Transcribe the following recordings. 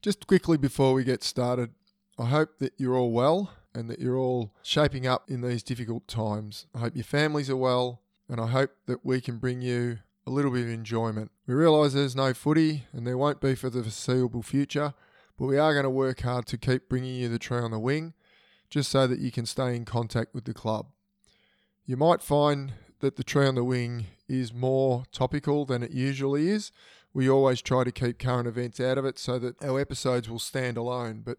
Just quickly before we get started, I hope that you're all well and that you're all shaping up in these difficult times. I hope your families are well, and I hope that we can bring you a little bit of enjoyment. We realise there's no footy and there won't be for the foreseeable future, but we are going to work hard to keep bringing you the tree on the wing just so that you can stay in contact with the club. You might find that the tree on the wing is more topical than it usually is. We always try to keep current events out of it so that our episodes will stand alone, but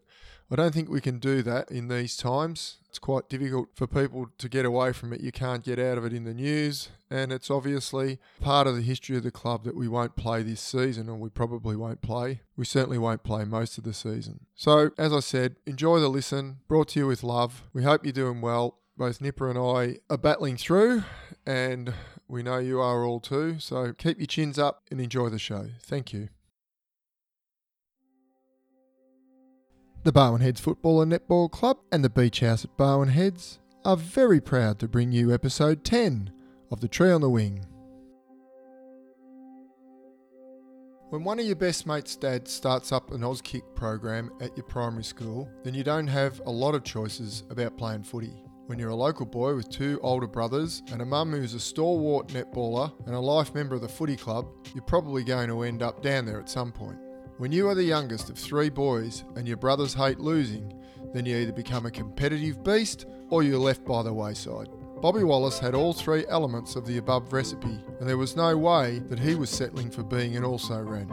I don't think we can do that in these times. It's quite difficult for people to get away from it. You can't get out of it in the news, and it's obviously part of the history of the club that we won't play this season, or we probably won't play. We certainly won't play most of the season. So, as I said, enjoy the listen, brought to you with love. We hope you're doing well. Both Nipper and I are battling through, and we know you are all too. So, keep your chins up and enjoy the show. Thank you. The Barwon Heads Football and Netball Club and the Beach House at Barwon Heads are very proud to bring you episode 10 of The Tree on the Wing. When one of your best mates' dads starts up an Auskick program at your primary school, then you don't have a lot of choices about playing footy. When you're a local boy with two older brothers and a mum who's a stalwart netballer and a life member of the footy club, you're probably going to end up down there at some point. When you are the youngest of three boys and your brothers hate losing, then you either become a competitive beast or you're left by the wayside. Bobby Wallace had all three elements of the above recipe, and there was no way that he was settling for being an also ran.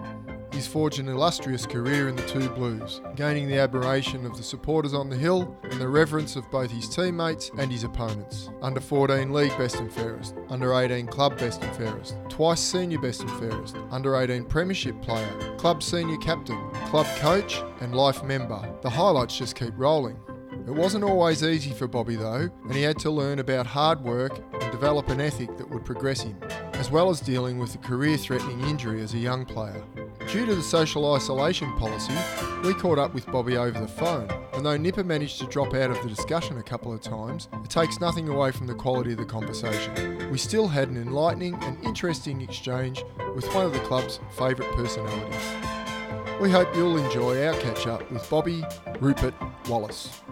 He's forged an illustrious career in the two blues, gaining the admiration of the supporters on the hill and the reverence of both his teammates and his opponents. Under 14 league best and fairest, under 18 club best and fairest, twice senior best and fairest, under 18 premiership player, club senior captain, club coach, and life member. The highlights just keep rolling. It wasn't always easy for Bobby though, and he had to learn about hard work and develop an ethic that would progress him, as well as dealing with a career threatening injury as a young player. Due to the social isolation policy, we caught up with Bobby over the phone, and though Nipper managed to drop out of the discussion a couple of times, it takes nothing away from the quality of the conversation. We still had an enlightening and interesting exchange with one of the club's favourite personalities. We hope you'll enjoy our catch up with Bobby Rupert Wallace.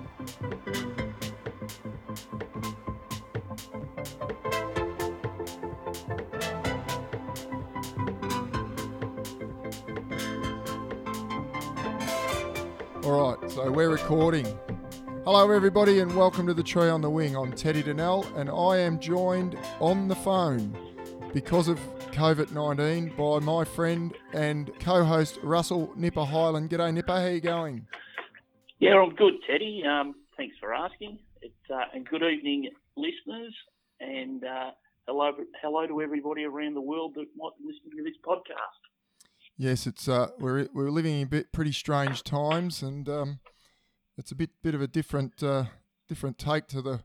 Recording. Hello, everybody, and welcome to the Tree on the Wing. I'm Teddy Donnell, and I am joined on the phone because of COVID 19 by my friend and co host Russell Nipper Highland. G'day, Nipper, how are you going? Yeah, I'm good, Teddy. Um, thanks for asking. It's, uh, and good evening, listeners, and uh, hello, hello to everybody around the world that might be listening to this podcast. Yes, it's uh, we're we're living in bit pretty strange times, and um, it's a bit bit of a different uh, different take to the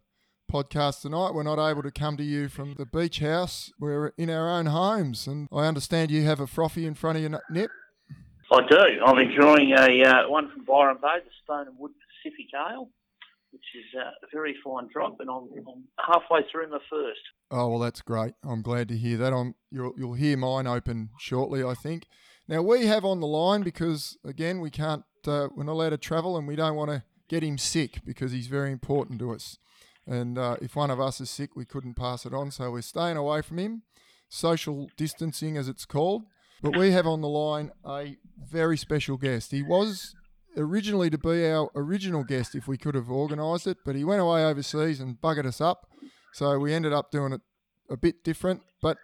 podcast tonight. We're not able to come to you from the beach house. We're in our own homes, and I understand you have a frothy in front of your nip. I do. I'm enjoying a uh, one from Byron Bay, the Stone and Wood Pacific Ale, which is uh, a very fine drop, and I'm, I'm halfway through my first. Oh well, that's great. I'm glad to hear that. I'm you'll you'll hear mine open shortly, I think. Now we have on the line because again we can't uh, we're not allowed to travel and we don't want to get him sick because he's very important to us. And uh, if one of us is sick, we couldn't pass it on, so we're staying away from him. Social distancing, as it's called. But we have on the line a very special guest. He was originally to be our original guest if we could have organised it, but he went away overseas and buggered us up. So we ended up doing it a bit different. But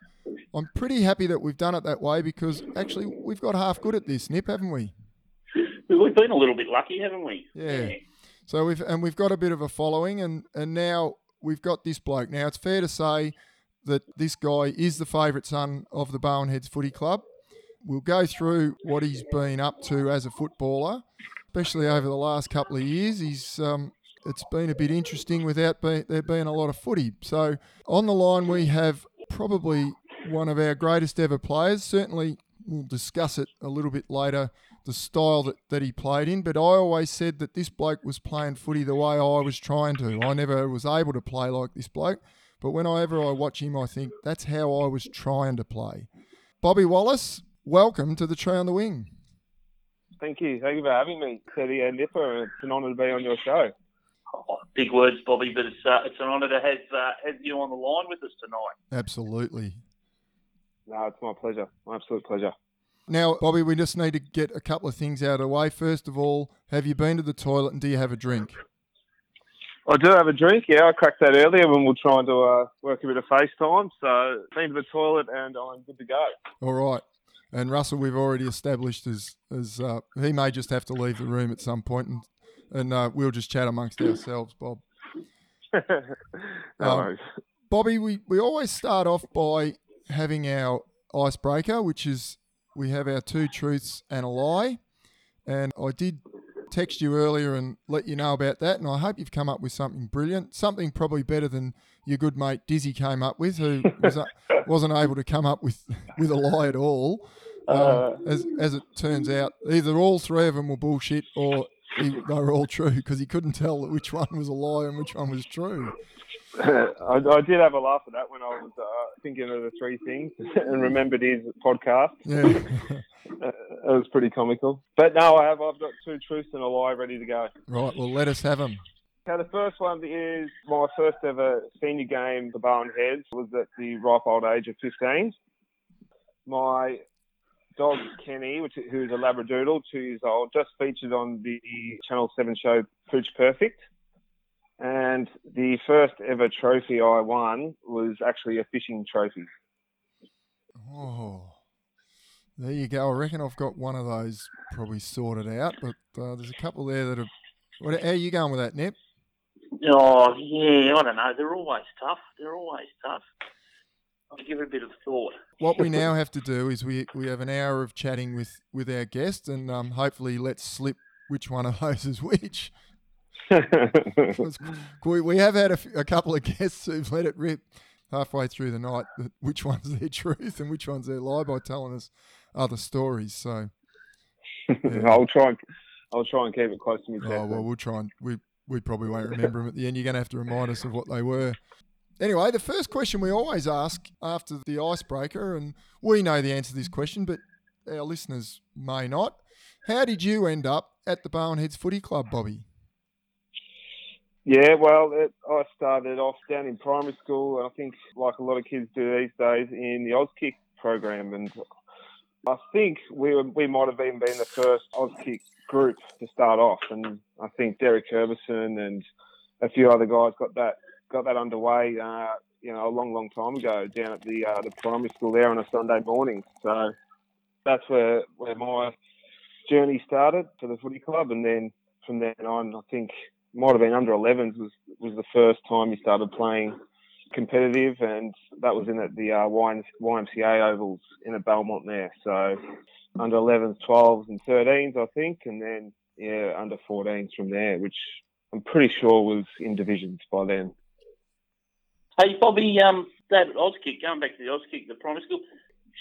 I'm pretty happy that we've done it that way because actually we've got half good at this, Nip, haven't we? We've been a little bit lucky, haven't we? Yeah. So we've and we've got a bit of a following, and and now we've got this bloke. Now it's fair to say that this guy is the favourite son of the Barwon Heads Footy Club. We'll go through what he's been up to as a footballer, especially over the last couple of years. He's um, it's been a bit interesting without be, there being a lot of footy. So on the line we have probably one of our greatest ever players. Certainly, we'll discuss it a little bit later, the style that, that he played in. But I always said that this bloke was playing footy the way I was trying to. I never was able to play like this bloke. But whenever I watch him, I think that's how I was trying to play. Bobby Wallace, welcome to the Tree on the Wing. Thank you. Thank you for having me, Teddy and Nipper. It's an honour to be on your show. Oh, big words, Bobby, but it's uh, it's an honour to have uh, have you on the line with us tonight. Absolutely. No, it's my pleasure. My absolute pleasure. Now, Bobby, we just need to get a couple of things out of the way. First of all, have you been to the toilet and do you have a drink? I do have a drink. Yeah, I cracked that earlier when we were trying to uh, work a bit of FaceTime. So, been to the toilet and I'm good to go. All right. And Russell, we've already established as as uh, he may just have to leave the room at some point, and and uh, we'll just chat amongst ourselves, Bob. no Um, Bobby, we, we always start off by having our icebreaker, which is we have our two truths and a lie. And I did text you earlier and let you know about that. And I hope you've come up with something brilliant, something probably better than your good mate Dizzy came up with, who was, uh, wasn't able to come up with, with a lie at all. Um, Uh. as, as it turns out, either all three of them were bullshit or he, they were all true because he couldn't tell which one was a lie and which one was true. I, I did have a laugh at that when I was uh, thinking of the three things and remembered his podcast. Yeah. Uh, it was pretty comical. But no, I have. I've got two truths and a lie ready to go. right. Well, let us have them. Now, the first one is my first ever senior game for Barwon Heads was at the ripe old age of 15. My dog Kenny, which who's a Labradoodle, two years old, just featured on the Channel 7 show Pooch Perfect. And the first ever trophy I won was actually a fishing trophy. Oh, there you go. I reckon I've got one of those probably sorted out, but uh, there's a couple there that have. What, how are you going with that, Nip? Oh yeah, I don't know. They're always tough. They're always tough. I'll give it a bit of thought. What we now have to do is we we have an hour of chatting with with our guest, and um, hopefully let's slip which one of those is which. We, we have had a, f- a couple of guests who've let it rip halfway through the night which one's their truth and which one's their lie by telling us other stories. So, I'll try. And, I'll try and keep it close to me. oh well, we'll try and we we probably won't remember them at the end. You're going to have to remind us of what they were. Anyway, the first question we always ask after the icebreaker, and we know the answer to this question, but our listeners may not. How did you end up at the Barwon Heads Footy Club, Bobby? Yeah, well, it, I started off down in primary school, and I think, like a lot of kids do these days, in the Auskick program. And I think we were, we might have even been the first Auskick group to start off. And I think Derek Herbison and a few other guys got that got that underway, uh, you know, a long, long time ago down at the uh, the primary school there on a Sunday morning. So that's where where my journey started for the footy club, and then from then on, I think might have been under 11s was was the first time he started playing competitive, and that was in at the uh, YMCA ovals in at Belmont there. So under 11s, 12s, and 13s, I think, and then yeah, under 14s from there, which I'm pretty sure was in divisions by then. Hey, Bobby, um, that Auskick, going back to the Auskick, the primary school,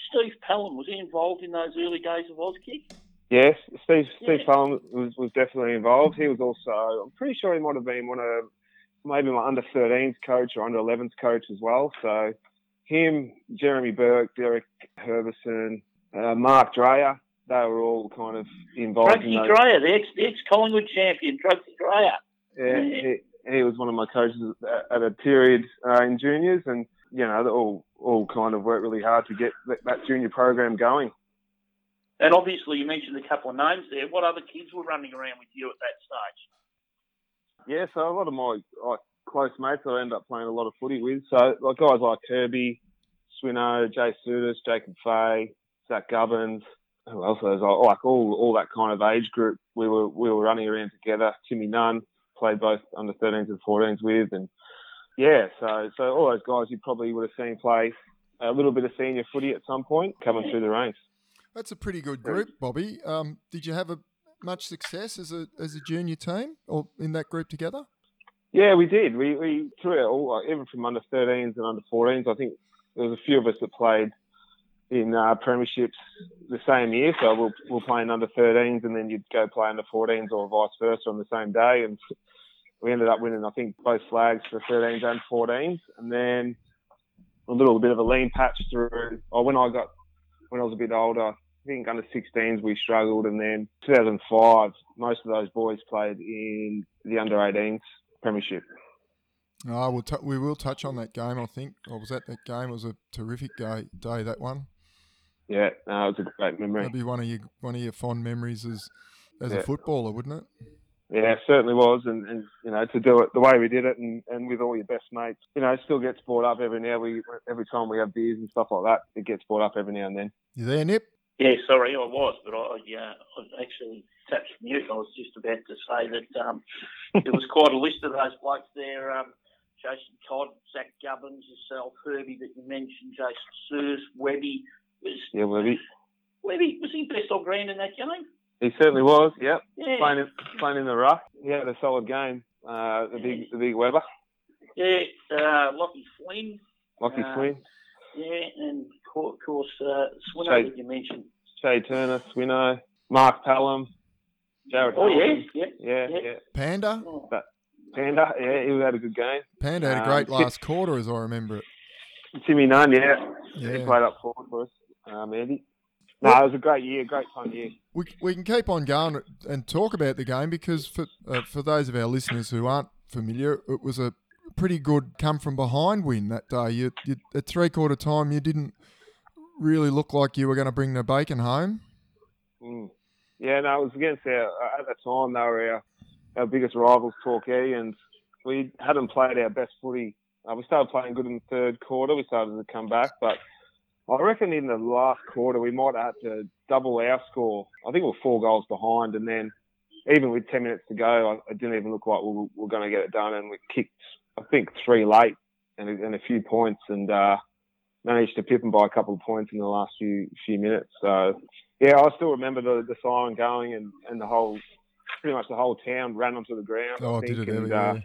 Steve Pelham, was he involved in those early days of Auskick? Yes, Steve Steve Yeah. Was, was definitely involved. He was also, I'm pretty sure he might have been one of maybe my under 13s coach or under 11s coach as well. So him, Jeremy Burke, Derek Herbison, uh, Mark Dreyer, they were all kind of involved in Drugsy those. Dreyer, the ex the ex Collingwood champion, Drugsy Dreyer. Yeah, he, he was one of my coaches at- at a period uh, in juniors, and you know, they all all kind of worked really hard to get that, that junior program going. And obviously, you mentioned a couple of names there. What other kids were running around with you at that stage? Yeah, so a lot of my like close mates I end up playing a lot of footy with. So like guys like Kirby, Swino, Jay Sudis, Jacob Fay, Zach Gubbins, who else was I- like all all that kind of age group. We were we were running around together. Timmy Nunn played both under 13s and 14s with, and yeah, so so all those guys you probably would have seen play a little bit of senior footy at some point coming through the ranks. That's a pretty good group, Bobby. Um, did you have a much success as a as a junior team or in that group together? Yeah, we did. We we threw it all, even from under 13s and under 14s. I think there was a few of us that played in uh, premierships the same year. So we'll we'll play in under 13s, and then you'd go play under 14s, or vice versa on the same day. And we ended up winning, I think, both flags for 13s and 14s. And then a little bit of a lean patch through. Or when I got when I was a bit older, I think under 16s we struggled, and then 2005 most of those boys played in the under 18s premiership. Oh, we'll t- we will touch on that game. I think I was at that game. It was a terrific day. Day that one. Yeah, no, it was a great memory. That'd be one of your one of your fond memories as as Yeah. a footballer, wouldn't it? Yeah, it certainly was, and, and you know to do it the way we did it, and, and with all your best mates, you know, it still gets brought up every now we every time we have beers and stuff like that. It gets brought up every now and then. You there, Nip? Yeah, sorry, I was, but I, uh, I actually tapped mute. I was just about to say that um, there was quite a list of those blokes there. Um, Jason Todd, Zach Gubbins, yourself, Herbie that you mentioned, Jason Sears, Webby. Was, Yeah, Webby. Webby, was he best on ground in that game? He certainly was. Yep, Yeah. playing in, playing in the rough. He had a solid game. Uh, the big the big Weber, Yeah, uh, Lockie Flynn. Lockie Uh, Swin, Yeah, and of course, uh, Swinner Shay- that you mentioned. Shay Turner, Swino, Mark Pelham, Jared. Oh, yeah, yeah. yeah, yeah. yeah. Panda. Oh, Panda, yeah, he had a good game. Panda had a Um, great Ti- last quarter, as I remember it. Timmy Nunn, yeah, he played up forward for us. Um, Andy. No, it was a great year, great fun year. We, we can keep on going and talk about the game because for uh, for those of our listeners who aren't familiar, it was a pretty good come from behind win that day. You, you at three quarter time, you didn't really look like you were going to bring the bacon home. Mm. Yeah, no, it was against our, at the time, they were our, our biggest rivals, Torquay, and we hadn't played our best footy. Uh, we started playing good in the third quarter. We started to come back, but I reckon in the last quarter we might have had to double our score. I think we were four goals behind, and then even with 10 minutes to go, I, it didn't even look like we were, we were going to get it done, and we kicked, I think, three late and, and a few points, and uh, managed to pip them by a couple of points in the last few few minutes. So yeah, I still remember the, the siren going and, and the whole, pretty much the whole town ran onto the ground. Oh, I did think, it ever? and, Yeah. uh,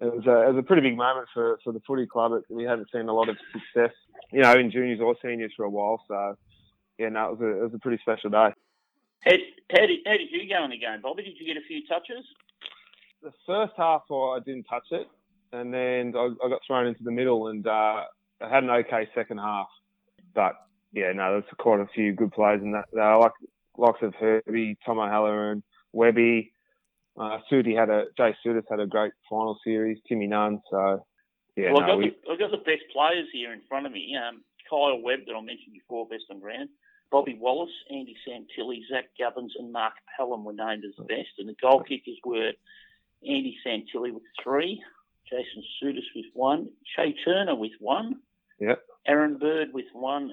it was, a, it was a pretty big moment for, for the footy club. It, we hadn't seen a lot of success, you know, in juniors or seniors for a while. So, yeah, no, it was a, it was a pretty special day. How, how, did, how did you go in the game, Bobby? Did you get a few touches? The first half, I didn't touch it, and then I, I got thrown into the middle, and uh, I had an okay second half. But yeah, no, there's quite a few good players in that. Uh, like likes of Herbie, Tom O'Halloran, Webby. Uh, Sudi had a Jay Sudis had a great final series. Timmy Nunn. So yeah, well, no, I've, got we, the, I've got the best players here in front of me. Um, Kyle Webb, that I mentioned before, best on ground. Bobby Wallace, Andy Santilli, Zach Gubbins, and Mark Pelham were named as the best. And the goal kickers were Andy Santilli with three, Jason Sudis with one, Shay Turner with one, Yep. Aaron Bird with one,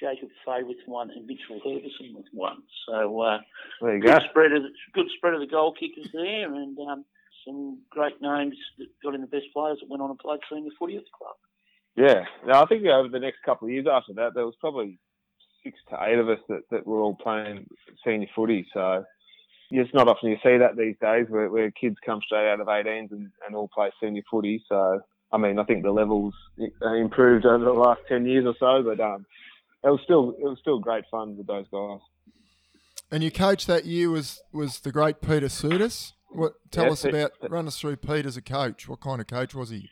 Jacob Fay with one, and Mitchell Herbison with one. So uh, there you go. good spread of the, good spread of the goal kickers there, and um, some great names that got in the best players that went on and played senior footy at the club. Yeah, now I think over the next couple of years after that, there was probably six to eight of us that, that were all playing senior footy. So it's not often you see that these days where, where kids come straight out of 18s and, and all play senior footy. So, I mean, I think the levels improved over the last 10 years or so, but um, it was still it was still great fun with those guys. And your coach that year was was the great Peter Sudis. What tell Yeah, us about run us through Pete as a coach. What kind of coach was he?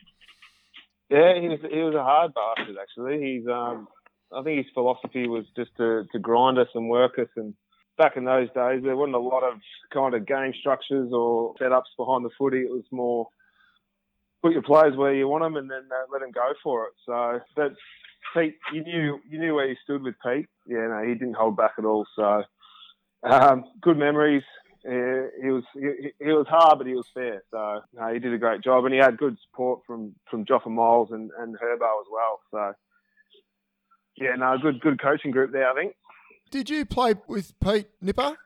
Yeah, he was he was a hard bastard actually. He's um I think his philosophy was just to, to grind us and work us and back in those days there wasn't a lot of kind of game structures or setups behind the footy. It was more put your players where you want them and then uh, let them go for it. So but Pete, you knew you knew where you stood with Pete. Yeah, no, he didn't hold back at all. So um, good memories. Yeah, he was he, he was hard, but he was fair. So no, he did a great job, and he had good support from from Joffa Miles and and Herbo as well. So yeah, no, good good coaching group there. I think. Did you play with Pete Nipper?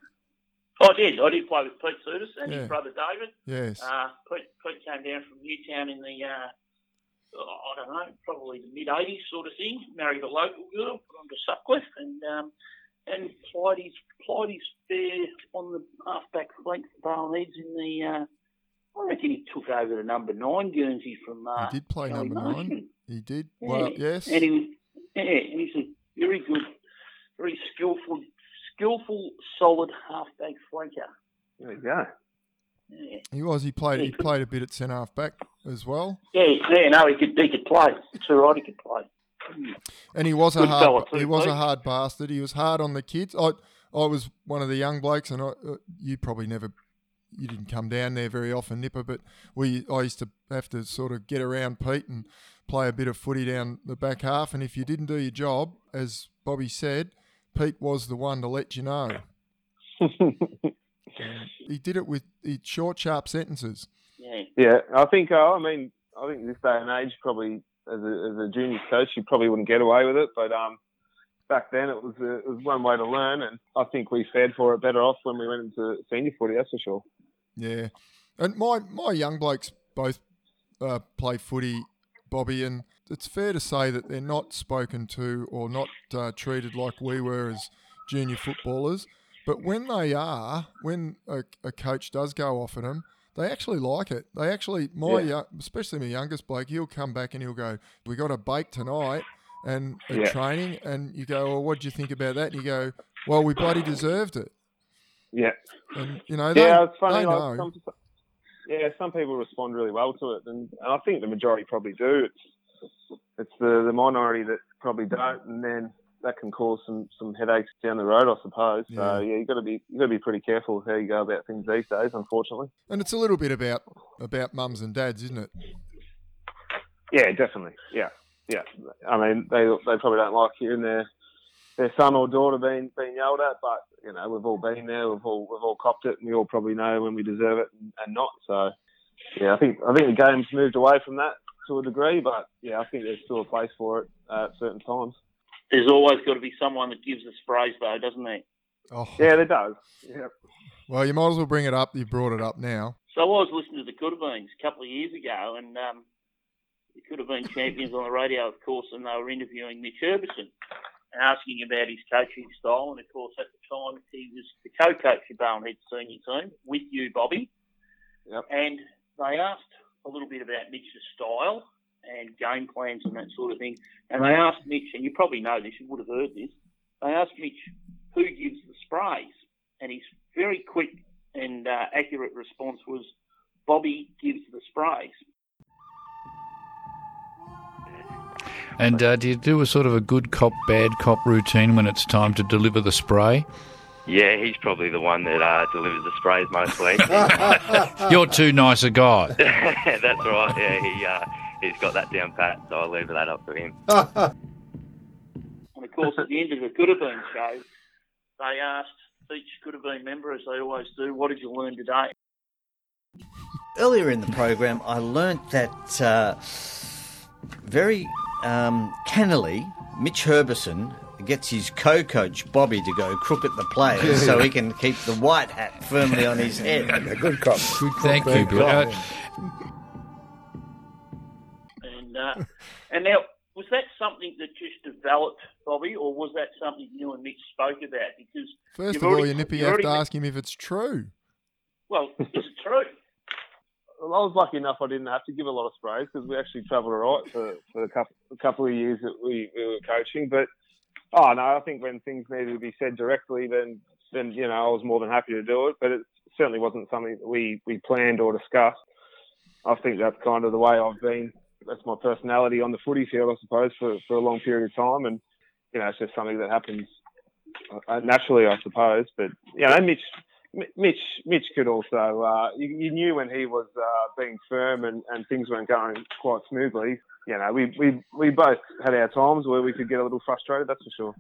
Oh, I did. I did play with Pete and Yeah. his brother David. Yes. Uh, Pete, Pete came down from Newtown in the, uh, I don't know, probably the mid 80s sort of thing. Married a local girl, put on to Sutcliffe, and um, and plied his, plied his fare on the halfback flank for Barneeds in the. Uh, I reckon he took over the number nine Guernsey from. Uh, he did play Kelly number Marshman. nine. He did. Yeah. Well, yes. And he was, yeah, and he's a very good, very skillful, skillful, solid halfback flanker. There you go. Yeah. He was. He played. Yeah, He he played a bit at centre half back as well. Yeah, yeah, no, he could, he could play. It's all right, he could play. And he was a hard fella too, he was a hard bastard. He was hard on the kids. I I was one of the young blokes, and I, uh, you probably never you didn't come down there very often, Nipper. But we I used to have to sort of get around Pete and play a bit of footy down the back half. And if you didn't do your job, as Bobby said, Pete was the one to let you know. He did it with he, short, sharp sentences. Yeah. Yeah, I think. Uh, I mean, I think this day and age, probably as a, as a junior coach, you probably wouldn't get away with it. But um, back then, it was a, it was one way to learn, and I think we fared for it better off when we went into senior footy. That's for sure. Yeah, and my my young blokes both uh, play footy, Bobby, and it's fair to say that they're not spoken to or not uh, treated like we were as junior footballers. But when they are, when a, a coach does go off at them, they actually like it. They actually, my Yeah. especially my youngest bloke, he'll come back and he'll go, "We got a bake tonight." And at Yeah. training, and you go, well, what do you think about that? And you go, well, we bloody deserved it. Yeah, And you know, they, yeah, it's funny. Like some, yeah, some people respond really well to it, and, and I think the majority probably do. It's the, minority that probably don't, and then that can cause some, some headaches down the road, I suppose. Yeah. So yeah, you got to be you got to be pretty careful with how you go about things these days. Unfortunately. And it's a little bit about about mums and dads, isn't it? Yeah, definitely. Yeah, yeah. I mean, they they probably don't like hearing their their son or daughter being being yelled at, but you know, we've all been there. We've all we've all copped it, and we all probably know when we deserve it and, and not. So, yeah, I think I think the game's moved away from that to a degree, but yeah, I think there's still a place for it uh, at certain times. There's always got to be someone that gives the sprays, though, doesn't there? Oh, Yeah, there does. Yeah. well, you might as well bring it up. You brought it up now. So I was listening to the Coodabeens a couple of years ago, and um, the been champions on the radio, of course, and they were interviewing Mitch Herbison and asking about his coaching style. And of course, at the time, he was the co-coach of Barnhead senior team with you, Bobby. Yep. And they asked a little bit about Mitch's style and game plans and that sort of thing. And they asked Mitch, and you probably know this, you would have heard this. They asked Mitch who gives the sprays, and his very quick and uh, accurate response was, "Bobby gives the sprays." And uh, do you do a sort of a good cop, bad cop routine when it's time to deliver the spray? Yeah, he's probably the one that uh, delivers the sprays most weeks. You're too nice a guy. That's right. Yeah, he uh, he's got that down pat, so I'll leave that up to him. And of course, at the end of the Coodabeen show, they asked each Coodabeen member, as they always do, "What did you learn today?" Earlier in the program, I learnt that uh, very um, cannily, Mitch Herbison gets his co-coach Bobby to go crook at the players so he can keep the white hat firmly on his head. A good cop. Good cop, Thank you. bad Bill. And uh, and now, was that something that just developed, Bobby, or was that something you and Mitch spoke about? Because First You've of all, already- you nippy you've to already- ask him if it's true. well, is it true? Well, I was lucky enough I didn't have to give a lot of sprays because we actually travelled all right for, for a, couple, a couple of years that we, we were coaching. But oh no, I think when things needed to be said directly, then then you know I was more than happy to do it. But it certainly wasn't something that we, we planned or discussed. I think that's kind of the way I've been. That's my personality on the footy field, I suppose, for, for a long period of time. And you know, it's just something that happens uh, naturally, I suppose. But you know, Mitch Mi- Mitch, Mitch could also. Uh, you, you knew when he was uh, being firm and, and things weren't going quite smoothly. You know, we, we we both had our times where we could get a little frustrated. That's for sure.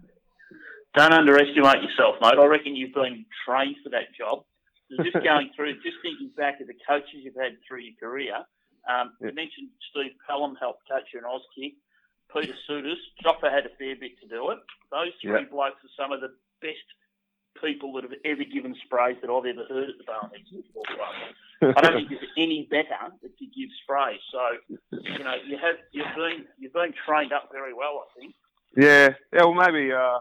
Don't underestimate yourself, mate. I reckon you've been trained for that job. So just going through, just thinking back of the coaches you've had through your career. Um, Yeah. You mentioned Steve Pelham helped coach you in Auskick. Peter Sudis, Chopper had a fair bit to do it. Those three Yeah. blokes are some of the best people that have ever given sprays that I've ever heard at the Barnhead Football Club. I don't think there's any better that could give sprays. So, you know, you have you've been you've been trained up very well, I think. yeah, yeah. Well, maybe uh,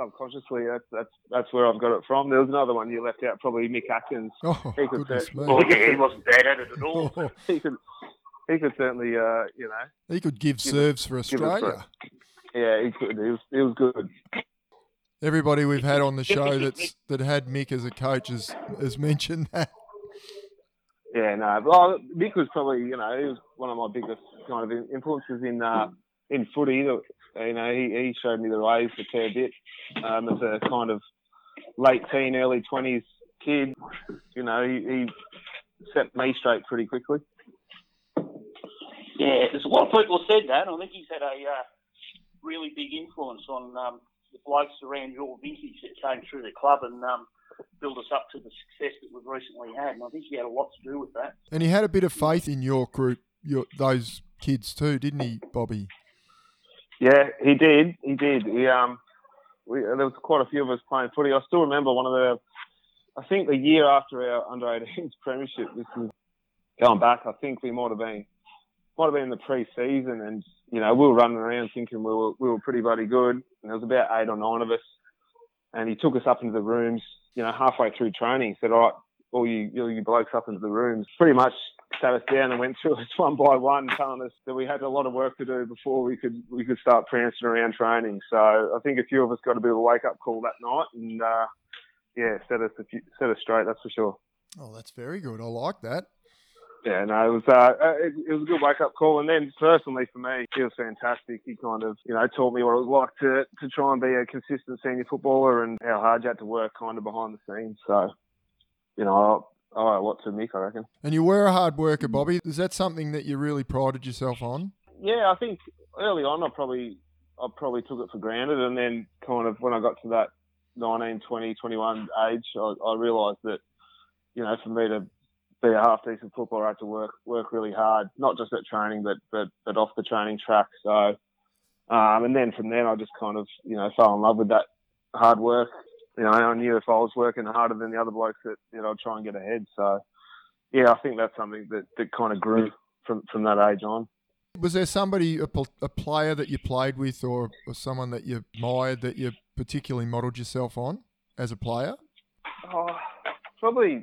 subconsciously that's that's that's where I've got it from. There was another one you left out, probably Mick Atkins. Oh, He could goodness me. Well, yeah, he wasn't bad at it at all. Oh, He could he could certainly, uh, you know, he could give Give it- serves for give it Australia. yeah, he could. He was he was good. Everybody we've had on the show that's that had Mick as a coach has, has mentioned that. Yeah, no. Well, Mick was probably, you know, he was one of my biggest kind of influences in uh, in footy. You know, he, he showed me the ways a fair bit um, as a kind of late teen, early twenties kid. You know, he, he set me straight pretty quickly. Yeah, there's a lot of people said that. I think he's had a uh, really big influence on um, the blokes around your vintage that came through the club and um, built us up to the success that we've recently had. And I think he had a lot to do with that. And he had a bit of faith in your group, your those kids too, didn't he, Bobby? Yeah, he did. He did. He um, we, there was quite a few of us playing footy. I still remember one of the, I think the year after our under 18s premiership. This is going back. I think we might have been, might have been in the pre-season, and you know we were running around thinking we were we were pretty bloody good. And there was about eight or nine of us, and he took us up into the rooms. You know, halfway through training, said, "All right, all you all you blokes up into the rooms." Pretty much sat us down and went through us one by one, telling us that we had a lot of work to do before we could we could start prancing around training. So I think a few of us got a bit of a wake up call that night, and uh, yeah, set us few, set us straight. That's for sure. Oh, that's very good. I like that. Yeah, no, it was uh, it, it was a good wake up call. And then personally for me, he was fantastic. He kind of you know taught me what it was like to to try and be a consistent senior footballer and how hard you had to work kind of behind the scenes. So you know. Oh, a lot to Mick, I reckon. And you were a hard worker, Bobby. Is that something that you really prided yourself on? Yeah, I think early on I probably I probably took it for granted, and then kind of when I got to that 19, 20, 21 age, I, I realised that you know for me to be a half decent footballer, I had to work work really hard, not just at training, but but but off the training track. So, um, and then from then I just kind of you know fell in love with that hard work. You know, I knew if I was working harder than the other blokes that you know I'd try and get ahead. So, yeah, I think that's something that that kind of grew from from that age on. Was there somebody, a, a player that you played with, or, or someone that you admired that you particularly modelled yourself on as a player? Oh, probably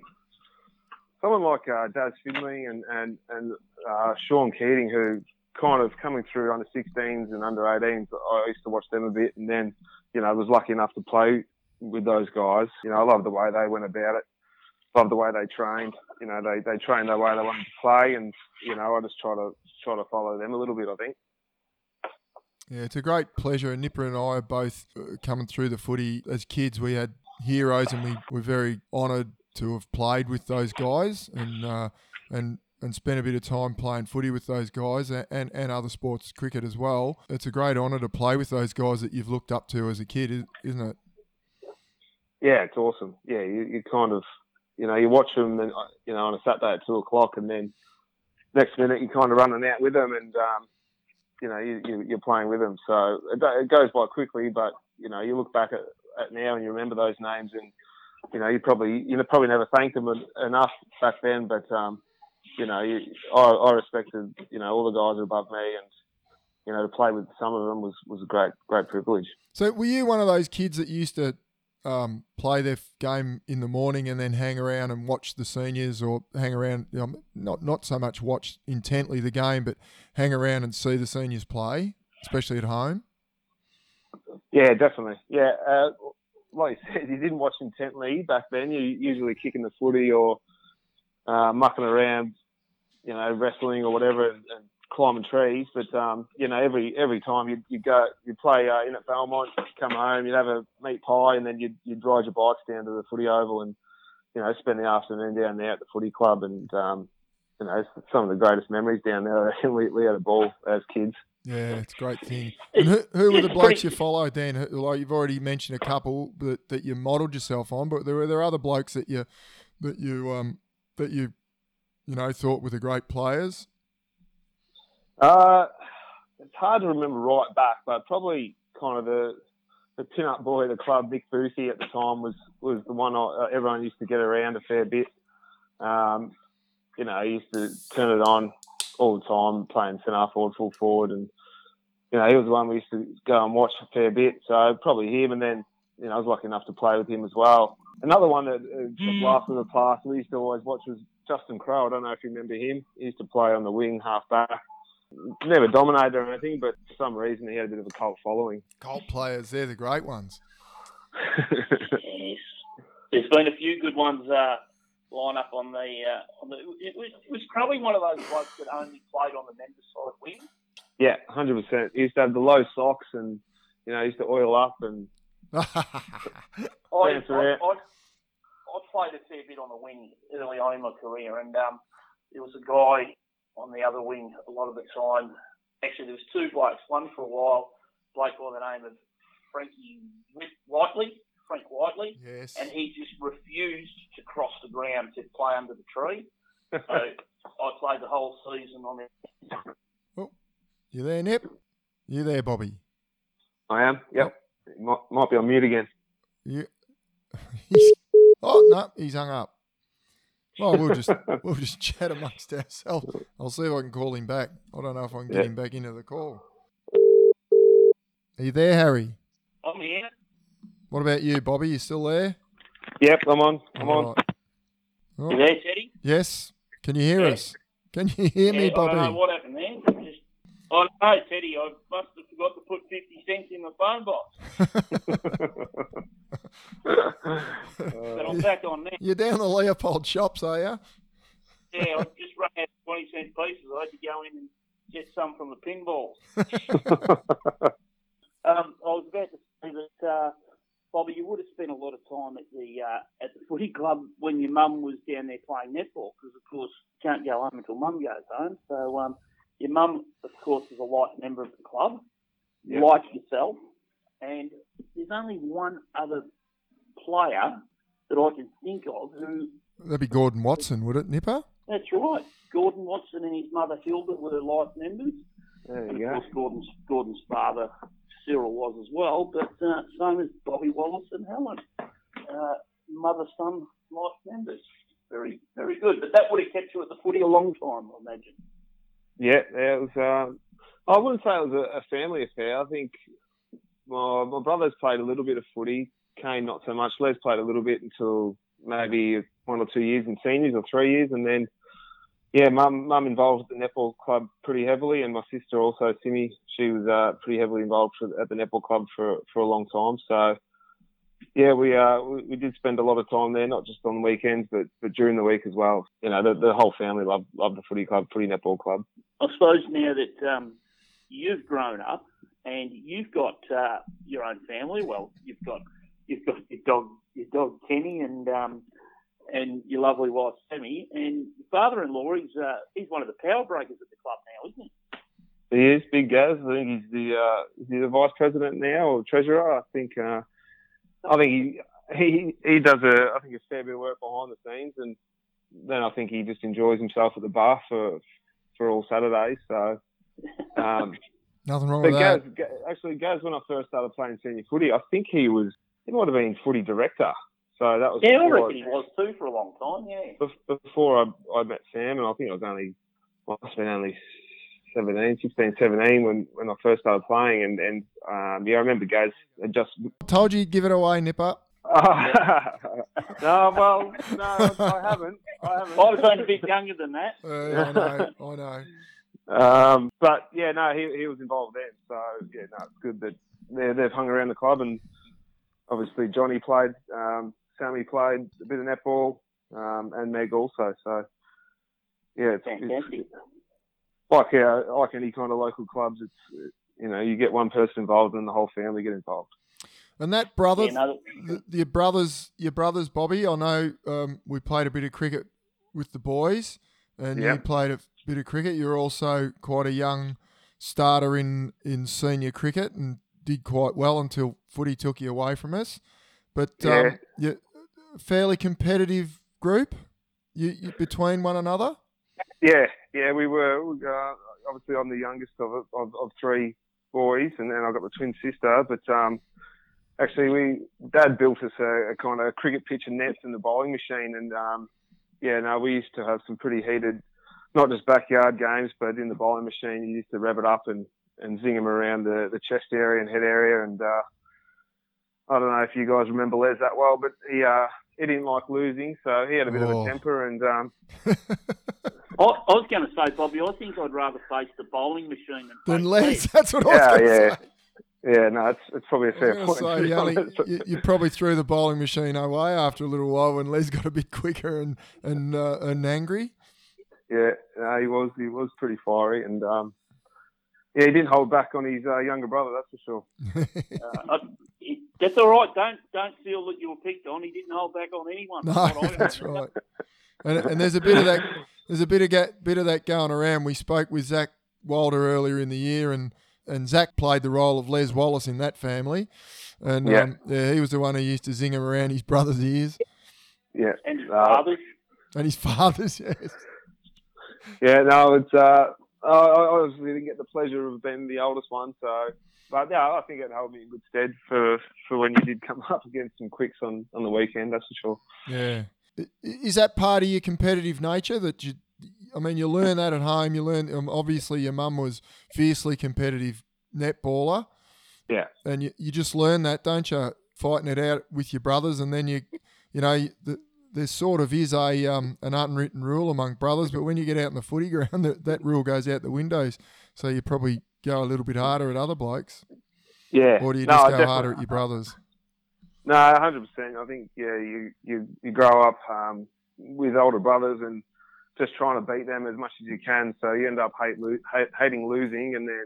someone like uh, Daz Finley and and and uh, Sean Keating, who kind of coming through under 16s and under 18s. I used to watch them a bit, and then you know was lucky enough to play with those guys. You know, I love the way they went about it. Love the way they trained. You know, they they trained the way they wanted to play, and you know, I just try to try to follow them a little bit. I think. Yeah, it's a great pleasure. And Nipper and I are both uh, coming through the footy as kids. We had heroes, and we were very honoured to have played with those guys and uh, and and spent a bit of time playing footy with those guys and, and, and other sports, cricket as well. It's a great honour to play with those guys that you've looked up to as a kid, isn't it? Yeah, it's awesome. Yeah, you, you kind of, you know, you watch them, and, you know, on a Saturday at two o'clock, and then next minute you're kind of running out with them, and um, you know, you, you're playing with them. So it, it goes by quickly, but you know, you look back at, at now and you remember those names, and you know, you probably you know probably never thanked them enough back then, but um, you know, you, I, I respected you know all the guys above me, and you know, to play with some of them was was a great great privilege. So, were you one of those kids that used to um, play their game in the morning and then hang around and watch the seniors, or hang around, you know, not not so much watch intently the game, but hang around and see the seniors play, especially at home? Yeah, definitely. Yeah, uh, like you said, you didn't watch intently back then. You usually kicking the footy or uh, mucking around, you know, wrestling or whatever, and, and climbing trees. But um, you know, every every time you you go, you play uh, in at Belmont, come home, you'd have a meat pie, and then you'd you'd ride your bikes down to the footy oval and you know spend the afternoon down there at the footy club, and um, you know, some of the greatest memories down there. we we had a ball as kids. Yeah, it's a great thing. And who, who were the blokes you follow, Dan? Like you've already mentioned a couple that, that you modelled yourself on, but there were there other blokes that you that you um that you you know thought were the great players. Uh, it's hard to remember right back, but probably kind of the the pin-up boy of the club, Nick Boothie at the time was was the one I, everyone used to get around a fair bit. Um, you know, he used to turn it on all the time, playing centre forward, full forward, and you know, he was the one we used to go and watch a fair bit. So probably him, and then you know, I was lucky enough to play with him as well. Another one that uh, blast from the past we used to always watch was Justin Crowe. I don't know if you remember him. He used to play on the wing, half back. Never dominated or anything, but for some reason he had a bit of a cult following. Cult players, they're the great ones. yes. There's been a few good ones uh, line up on the uh, on the. It was, it was probably one of those blokes that only played on the men's side wing. Yeah, hundred percent. He used to have the low socks, and you know, he used to oil up, and I, Dance I, around. I, I played a fair bit on the wing early on in my career, and um, there was a guy on the other wing a lot of the time. Actually, there was two blokes. One for a while, a bloke by the name of Frankie Whit- Whiteley, Frank Whiteley, yes. and he just refused to cross the ground to play under the tree. So I played the whole season on it. Oh, you there, Nip? You there, Bobby? I am. Yep. Oh. Might, might be on mute again. You. He's, oh no, he's hung up. Well, we'll just we'll just chat amongst ourselves. I'll see if I can call him back. I don't know if I can get Yeah. him back into the call. Are you there, Harry? I'm here. What about you, Bobby? You still there? Yep, I'm on. I'm on. All right. Oh, You there, Teddy? yes. Can you hear Yeah. us? Can you hear me, Yeah, I don't know Bobby? what happened there. Just, oh no, Teddy, I must have forgot to put 50 cents in the phone box. But I'm back on now. You're down the Leopold shops, are you? Yeah, I just run out of 20 cent pieces. I had to go in and get some from the pinballs. Um, I was about to say that, uh, Bobby, you would have spent a lot of time at the uh, at the footy club when your mum was down there playing netball, because of course you can't go home until mum goes home. So um, your mum, of course, is a life member of the club, Yep. like yourself. And there's only one other player that I can think of who That'd be Gordon Watson, would it, Nipper? that's right. Gordon Watson and his mother Hilda were life members. There And you of go. course, Gordon's, Gordon's father, Cyril, was as well. But uh, same as Bobby Wallace and Helen. Uh, mother son life members. Very, very good. But that would have kept you at the footy a long time, I imagine. Yeah, yeah, it was. Um, I wouldn't say it was a, a family affair. I think my my brothers played a little bit of footy. Kane not so much. Les played a little bit until maybe one or two years in seniors or three years, and then yeah, mum mum involved with the netball club pretty heavily, and my sister also Simi. She was uh, pretty heavily involved for, at the netball club for for a long time. So yeah, we uh we, we did spend a lot of time there, not just on the weekends, but but during the week as well. You know, the, the whole family loved loved the footy club, footy netball club. I suppose now that um, you've grown up and you've got uh, your own family, well, you've got you've got your dog, your dog Kenny, and um, and your lovely wife Sammy, and your father-in-law. He's uh, he's one of the power breakers at the club now, isn't he? He is Big Gaz. I think he's the uh, is he the vice president now or treasurer. I think uh, I think he he he does a I think a fair bit of work behind the scenes, and then I think he just enjoys himself at the bar for for all Saturdays. So, um, Nothing wrong but with Gaz, that. Ga- actually Gaz, when I first started playing senior footy, I think he was he might have been footy director. So that was Yeah, I before reckon he was too for a long time. Yeah. before I, I met Sam, and I think I was only, well, I must have been only 17, 16, 17 when, when I first started playing. And, and um, yeah, I remember Gaz had just. Told you, give it away, Nipper. no, well, no, I haven't. I haven't. I was only a bit younger than that. Uh, I know, I know. Um, but yeah, no, he, he was involved then. So yeah, no, it's good that they, they've hung around the club, and obviously Johnny played, um, Sammy played a bit of netball, um, and Meg also. So yeah, it's, it's Fantastic. like uh, like any kind of local clubs. It's you know you get one person involved, and the whole family get involved. And that brother, Yeah, no, the, your brothers, your brothers, Bobby. I know um, we played a bit of cricket with the boys, and you played a bit of cricket. You're also quite a young starter in in senior cricket, and did quite well until footy took you away from us. But Yeah. um, you fairly competitive group, you, you between one another. Yeah, yeah, we were. Uh, obviously, I'm the youngest of, of of three boys, and then I've got the twin sister. But um, actually, we Dad built us a, a kind of cricket pitch and nets and the bowling machine, and um, yeah, no, we used to have some pretty heated, not just backyard games, but in the bowling machine, you used to rev it up and and zing them around the the chest area and head area, and uh, I don't know if you guys remember Les that well, but he uh, he didn't like losing, so he had a bit of Oh. a temper, and um, I, I was going to say, Bobby, I think I'd rather face the bowling machine than Then face Les, Les. that's what I Yeah, was going to yeah. say. Yeah, no, it's it's probably a I fair was point. going to to say, be you, you, you probably threw the bowling machine away after a little while when Les got a bit quicker and and uh, and angry. yeah, no, he was he was pretty fiery, and um, Yeah, he didn't hold back on his uh, younger brother, that's for sure. Uh, I, it, that's all right. Don't don't feel that you were picked on. He didn't hold back on anyone. No, that's right. And, and there's a bit of that. There's a bit of ga- bit of that going around. We spoke with Zach Wilder earlier in the year, and and Zach played the role of Les Wallace in that family, and Yeah. um, yeah, he was the one who used to zing him around his brother's ears Yeah. And his Uh, fathers. and his father's. Yes. Yeah, no, it's uh, I, I obviously didn't get the pleasure of being the oldest one, so but yeah, I think it held me in good stead for for when you did come up against some quicks on on the weekend. That's for sure. Yeah. Is that part of your competitive nature that you? I mean, you learn that at home. You learn. Um, obviously, your mum was fiercely competitive netballer. Yeah. and you, you just learn that, don't you? Fighting it out with your brothers, and then you, you know, the, there sort of is a um, an unwritten rule among brothers, but when you get out in the footy ground, that, that rule goes out the windows. So you probably go a little bit harder at other blokes, Yeah. or do you No, just go harder at your brothers? No, hundred percent. I think yeah, you you you grow up um, with older brothers and just trying to beat them as much as you can. So you end up hate, lo- hate hating losing, and then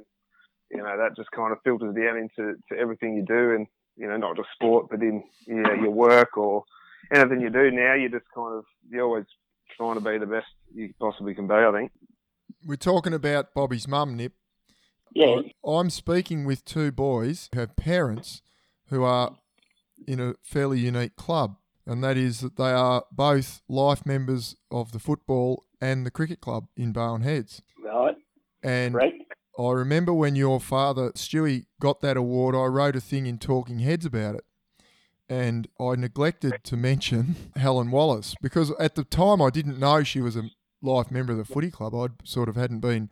you know that just kind of filters down into to everything you do, and you know not just sport, but in you know, your work or anything you do. Now you're just kind of you're always trying to be the best you possibly can be. I think. We're talking about Bobby's mum, Nip. Yeah. I'm speaking with two boys who have parents who are in a fairly unique club, and that is that they are both life members of the football and the cricket club in Barwon Heads. Right. And Right. I remember when your father, Stewie, got that award, I wrote a thing in Talking Heads about it. And I neglected to mention Helen Wallace because at the time I didn't know she was a life member of the footy club. I sort of hadn't been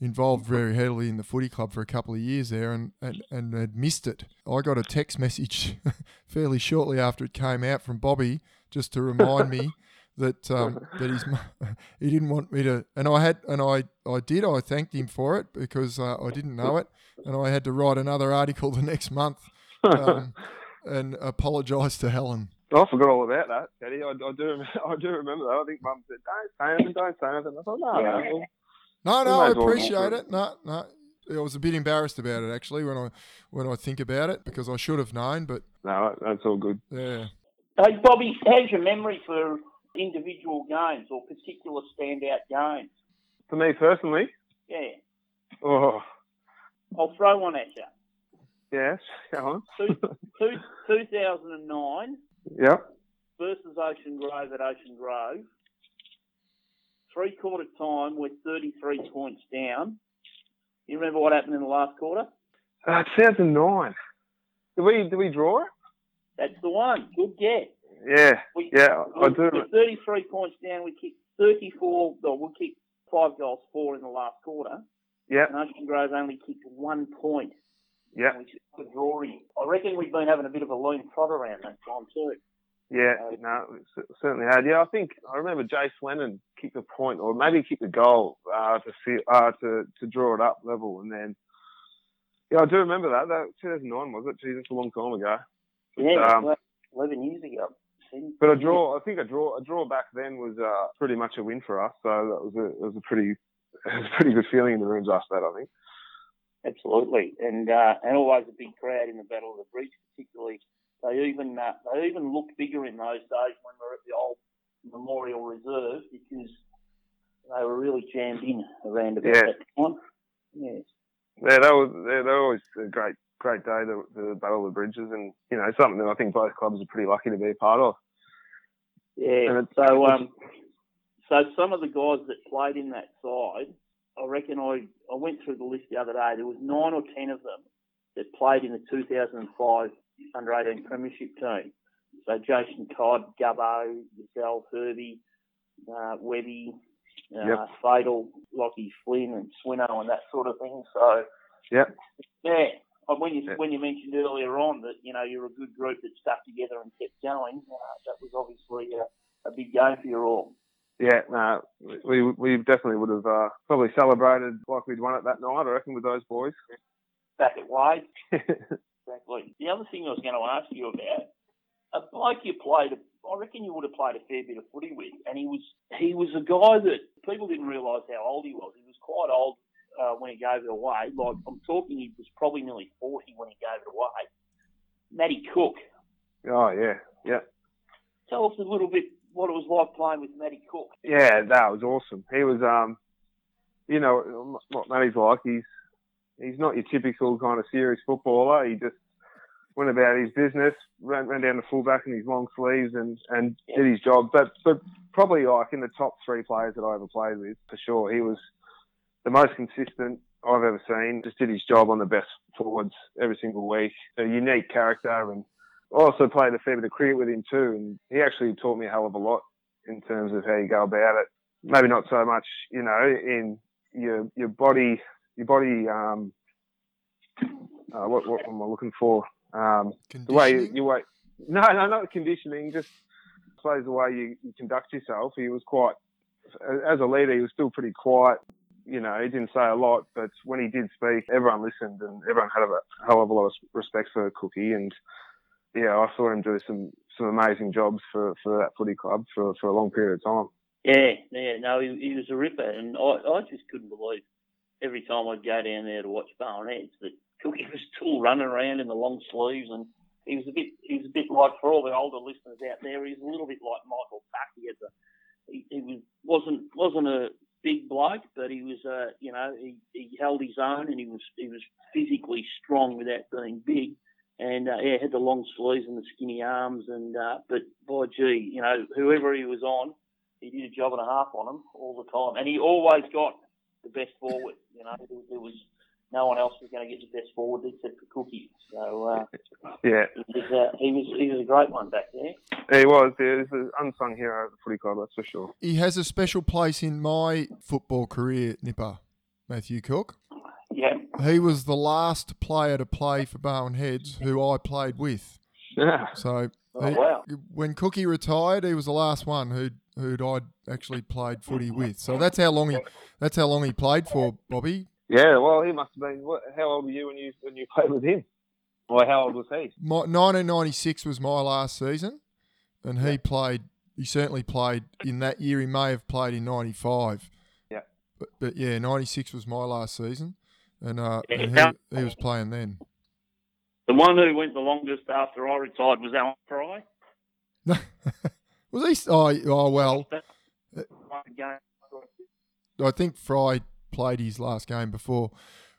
involved very heavily in the footy club for a couple of years there and, and, and had missed it. I got a text message fairly shortly after it came out from Bobby just to remind me that um, that his he didn't want me to and I had and I, I did I thanked him for it because uh, I didn't know it and I had to write another article the next month um, and apologise to Helen. I forgot all about that, Teddy. I, I do, I do remember that. I think Mum said, "Don't say anything, don't say anything." I thought, "No, no, Yeah. well, No, no, I as well go appreciate it. No, no, I was a bit embarrassed about it actually when I when I think about it because I should have known, but no, that's all good." yeah. Hey, Bobby, how's your memory for individual games or particular standout games? For me personally, Yeah. oh I'll throw one at you. yes, go on. Two, two, 2009 Yep. versus Ocean Grove at Ocean Grove. Three quarter time, we're 33 points down. You remember what happened in the last quarter? Uh, 2009. Did we did we draw it? That's the one. Good guess. Yeah, We, yeah, I do. We're 33 points down. We kicked 34. Well, we kicked five goals, four in the last quarter. Yeah, And Ocean Grove only kicked one point. yeah, which is a drawing. I reckon we've been having a bit of a lean trot around that time too. Yeah. No, certainly had. Yeah, I think I remember Jay Swennon kicked a point, or maybe kicked a goal uh, to see uh, to to draw it up level, and then yeah, I do remember that. That 2009 was it? Jesus, a long time ago. Yeah, Um, 11 years ago. But a draw, I think a draw, a draw back then was uh, pretty much a win for us. So that was a, it was a pretty, it was a pretty good feeling in the rooms after that. I think. Absolutely, and uh, and always a big crowd in the Battle of the Bridge, particularly. They even uh, they even looked bigger in those days when we were at the old Memorial Reserve because they were really jammed in around about Yeah. that time. Yes. Yeah, that was yeah, that was a great, great day. The, the Battle of the Bridges, and you know something that I think both clubs are pretty lucky to be a part of. Yeah. And So um, so some of the guys that played in that side, I reckon I I went through the list the other day. There was nine or ten of them that played in the 2005 under 18 Premiership team. So Jason Todd, Gubbo, yourself, Herbie, uh, Webby, uh, Yep. Fatal, Lockie Flynn, and Swinno, and that sort of thing. So Yep. yeah. When you Yeah. when you mentioned earlier on that you know you're a good group that stuck together and kept going, uh, that was obviously a, a big game for you all. Yeah, no, we we definitely would have uh, probably celebrated like we'd won it that night. I reckon with those boys. Back at Wade, exactly. The other thing I was going to ask you about, a bloke you played, I reckon you would have played a fair bit of footy with, and he was he was a guy that people didn't realise how old he was. He was quite old. uh, when he gave it away. Like I'm talking, he was probably nearly 40 when he gave it away. Matty Cook. Oh yeah, yeah, Tell us a little bit what it was like playing with Matty Cook. yeah. That was awesome. He was, um, you know, what Matty's like. He's he's not your typical kind of serious footballer. He just went about his business, ran, ran down the fullback in his long sleeves, and and did his job. But but probably like in the top three players that I ever played with for sure. He was the most consistent I've ever seen. Just did his job on the best forwards every single week. A unique character, and I also played a fair bit of cricket with him too. And he actually taught me a hell of a lot in terms of how you go about it. Maybe not so much, you know, in your your body, your body. Um, uh, what, what am I looking for? Um, the way you, Conditioning? you way. No, no, not conditioning. Just I suppose the way you, you conduct yourself. He was quite, as a leader, he was still pretty quiet. You know, he didn't say a lot, but when he did speak, everyone listened, and everyone had a hell of a lot of respect for Cookie. And yeah, I saw him do some some amazing jobs for, for that footy club for, for a long period of time. Yeah, yeah, no, he, he was a ripper, and I, I just couldn't believe every time I'd go down there to watch Barnett that Cookie was still running around in the long sleeves, and he was a bit, he was a bit like for all the older listeners out there, he was a little bit like Michael Buck. He, had the, he, he was wasn't wasn't a big bloke, but he was, uh, you know, he, he held his own, and he was he was physically strong without being big. And uh, yeah, had the long sleeves and the skinny arms, and uh, but by gee, you know, whoever he was on, he did a job and a half on him all the time, and he always got the best forward. You know, there, there was no one else was going to get the best forward except for Cookie. So uh, Yeah, he, was, uh, he was he was a great one back there. he was. He was an unsung hero of the footy club, that's for sure. He has a special place in my football career, Nipper, Matthew Cook. Yeah, He was the last player to play for Barwon Heads who I played with. Yeah. So Oh, he- wow. when Cookie retired, he was the last one who'd who'd I'd actually played footy with. So that's how long he that's how long he played for, Bobby. Yeah, well, he must have been. What, how old were you when you when you played with him? Or how old was he? My, 1996 was my last season, and he played. He certainly played in that year. He may have played in '95. Yeah. But, but yeah, was my last season, and, uh, Yeah, and he, he was playing then. The one who went the longest after I retired was Alan Fry. was he? Oh, oh well. I think Fry played his last game before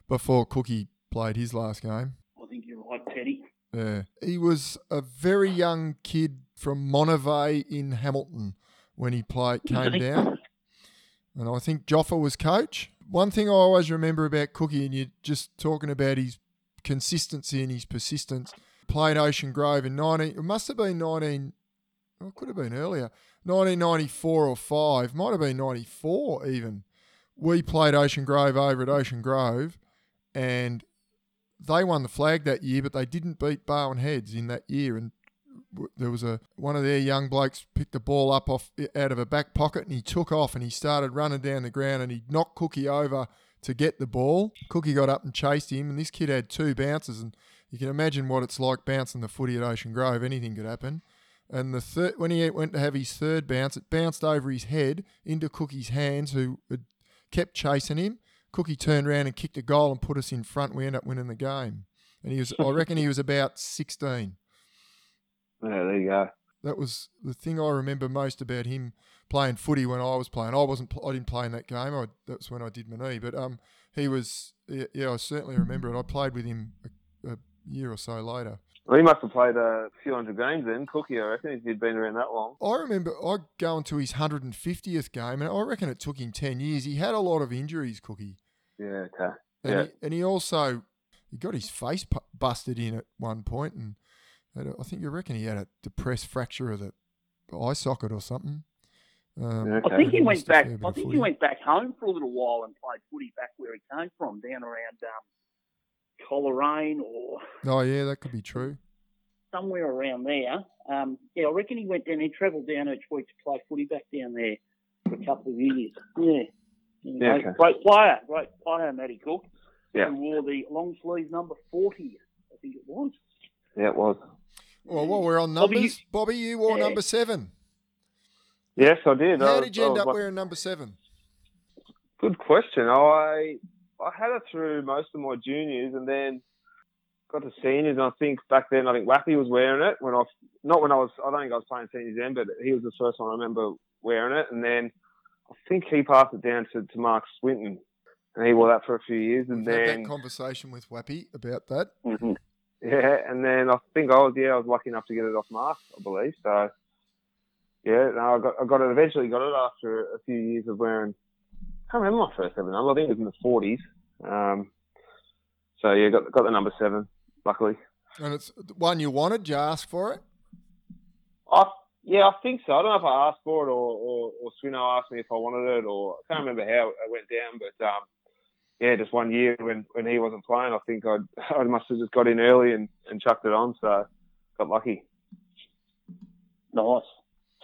before Cookie played his last game. I think you're right, Teddy. Yeah. He was a very young kid from Monivae in Hamilton when he played came down. And I think Joffa was coach. One thing I always remember about Cookie, and you're just talking about his consistency and his persistence, played Ocean Grove in 19, it must have been 19, oh, it could have been earlier, 1994 or 5, might have been 94 even. We played Ocean Grove over at Ocean Grove, and they won the flag that year, but they didn't beat Barwon Heads in that year. And there was a one of their young blokes picked the ball up off out of a back pocket, and he took off and he started running down the ground, and he knocked Cookie over to get the ball. Cookie got up and chased him, and this kid had two bounces, and you can imagine what it's like bouncing the footy at Ocean Grove. Anything could happen. And the third, when he went to have his third bounce, it bounced over his head into Cookie's hands, who had kept chasing him. Cookie turned around and kicked a goal and put us in front. We ended up winning the game. And he was, I reckon, he was about sixteen. Yeah, there you go. That was the thing I remember most about him playing footy when I was playing. I wasn't, I didn't play in that game. I, that's when I did my knee. But um, he was, yeah, yeah, I certainly remember it. I played with him a, a year or so later. Well, he must have played a few hundred games then, Cookie, I reckon, if he'd been around that long. I remember I going to his 150th game, and I reckon it took him 10 years. He had a lot of injuries, Cookie. Yeah, okay. And, Yeah. he, and he also he got his face pu- busted in at one point, and had a- I think you reckon he had a depressed fracture of the eye socket or something. Um, Yeah, I think he went back. I of think he went back home for a little while and played footy back where he came from, down around um, Coleraine or Oh yeah, that could be true. somewhere around there. Um, yeah, I reckon he went down. He travelled down each week to play footy back down there for a couple of years. Yeah. Anyway, Yeah, okay. Great player, great player, Matty Cook. Yeah. Who wore the long sleeve number forty, I think it was. Yeah, it was. Well, while we're on Bobby, numbers, Bobby, you wore Yeah. number seven. Yes, I did. I How was- did you end up like- wearing number seven? Good question. I I had it through most of my juniors, and then got to seniors. And I think back then, I think Wappy was wearing it when I not when I was. I don't think I was playing seniors then, but he was the first one I remember wearing it. And then I think he passed it down to, to Mark Swinton, and he wore that for a few years. And We've then that conversation with Wappy about that. Mhm. Yeah, and then I think I was yeah I was lucky enough to get it off Mark, I believe. So yeah, no, I got I got it eventually got it after a few years of wearing. I can't remember my first ever number. I think it was in the forties. Um, so yeah, got got the number seven. Luckily, And it's the one you wanted. You asked for it. I yeah I think so. I don't know if I asked for it or or, or Swino asked me if I wanted it or I can't remember how it went down, but um, yeah, just one year when, when he wasn't playing, I think I'd, I must have just got in early and, and chucked it on, so got lucky. Nice.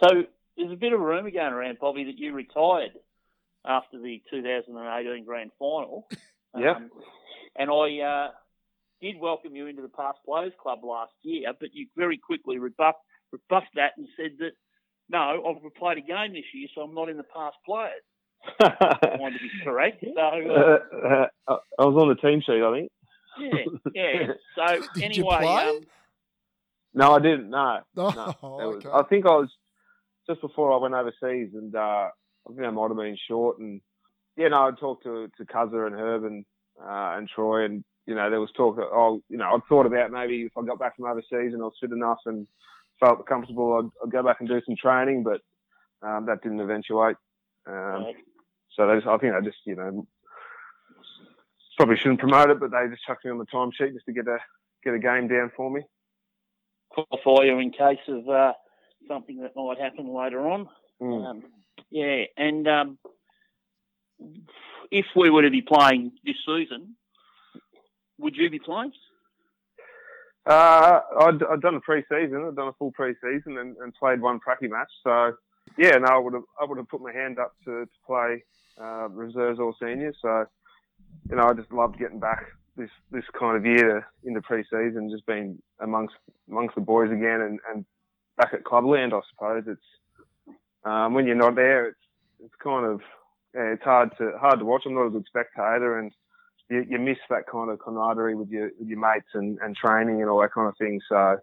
So there's a bit of rumour going around, Bobby, that you retired after the 2018 Grand Final. Yeah. Um, and I uh, did welcome you into the Past Players Club last year, but you very quickly rebuffed, rebuffed that and said that, no, I've played a game this year, so I'm not in the Past Players. I want to be correct. So, uh, Uh, uh, I was on the team sheet, I think. yeah, yeah. So Did you anyway, play? um, No, I didn't. No, Oh, no. Was- okay. I think I was just before I went overseas, and uh, I think I might have been short. And yeah, no, I talked to to Cuzzer and Herb and uh, and Troy, and you know there was talk. Oh, you know, I'd thought about maybe if I got back from overseas and I was fit enough and felt comfortable, I'd, I'd go back and do some training, but um, that didn't eventuate. Um, Right. So they just, I think I just you know probably shouldn't promote it, but they just chucked me on the timesheet just to get a get a game down for me. qualify you in case of uh, something that might happen later on. Mm. Um, yeah, and um, if we were to be playing this season, would you be playing? Uh, I'd, I'd done a pre-season. I'd done a full pre-season and, and played one pracky match. So yeah, no, I would have I would have put my hand up to, to play uh, reserves or seniors. So you know, I just loved getting back this this kind of year into pre-season, just being amongst amongst the boys again and, and back at clubland. I suppose it's um, when you're not there, it's it's kind of yeah, it's hard to hard to watch. I'm not a good spectator and you, you miss that kind of camaraderie with your with your mates and, and training and all that kind of thing. So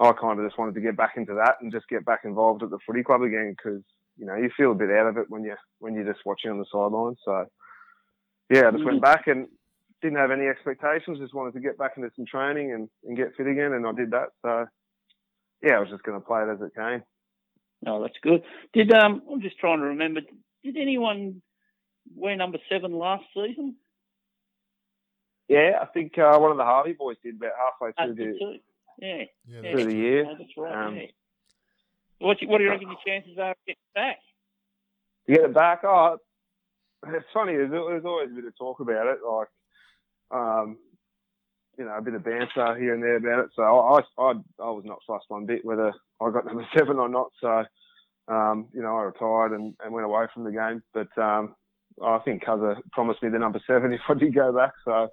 I kind of just wanted to get back into that and just get back involved at the footy club again because you know you feel a bit out of it when you when you're just watching on the sidelines. So yeah, I just went back and didn't have any expectations. Just wanted to get back into some training and, and get fit again, and I did that. So yeah, I was just going to play it as it came. No, that's good. Did um, I'm just trying to remember. Did anyone wear number seven last season? Yeah, I think uh, one of the Harvey boys did about halfway through the too. Yeah, Yeah, yeah. through the year. No, that's right. Um, yeah. What, you- what do you reckon your chances are of getting back? to get it back. Oh, it's funny. There's, there's always a bit of talk about it, like, um, you know, a bit of banter here and there about it. So I, I, I was not fussed one bit whether I got number seven or not. So, um, you know, I retired and, and went away from the game. But um, I think Cuzzer promised me the number seven if I did go back. So,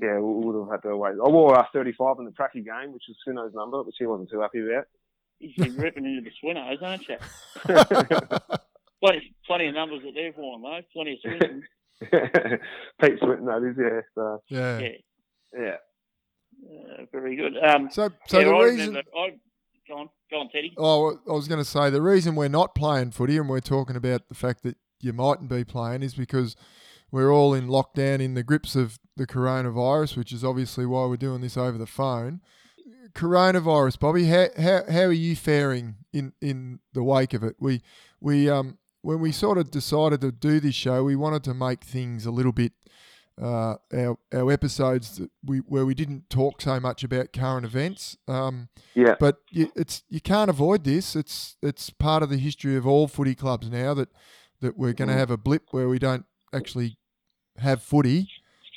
yeah, we would have had to wait. I wore uh, 35 in the Pracky game, which was Sino's number, which he wasn't too happy about. You've been ripping into the Swinnos, aren't you? Plenty, plenty of numbers that they've worn, though. Plenty of Swinners. Pete Swinton, that is, yeah. So, yeah. yeah, yeah. Uh, very good. Um, So, so yeah, the I reason. remember. I, go on, go on, Teddy. Oh, I was going to say the reason we're not playing footy and we're talking about the fact that you mightn't be playing is because we're all in lockdown in the grips of the coronavirus, which is obviously why we're doing this over the phone. Coronavirus, Bobby, how, how, how are you faring in, in the wake of it? We we um when we sort of decided to do this show, we wanted to make things a little bit uh, our our episodes that we where we didn't talk so much about current events. Um, Yeah. but you, it's you can't avoid this. It's it's part of the history of all footy clubs now that that we're going to Mm. have a blip where we don't actually have footy.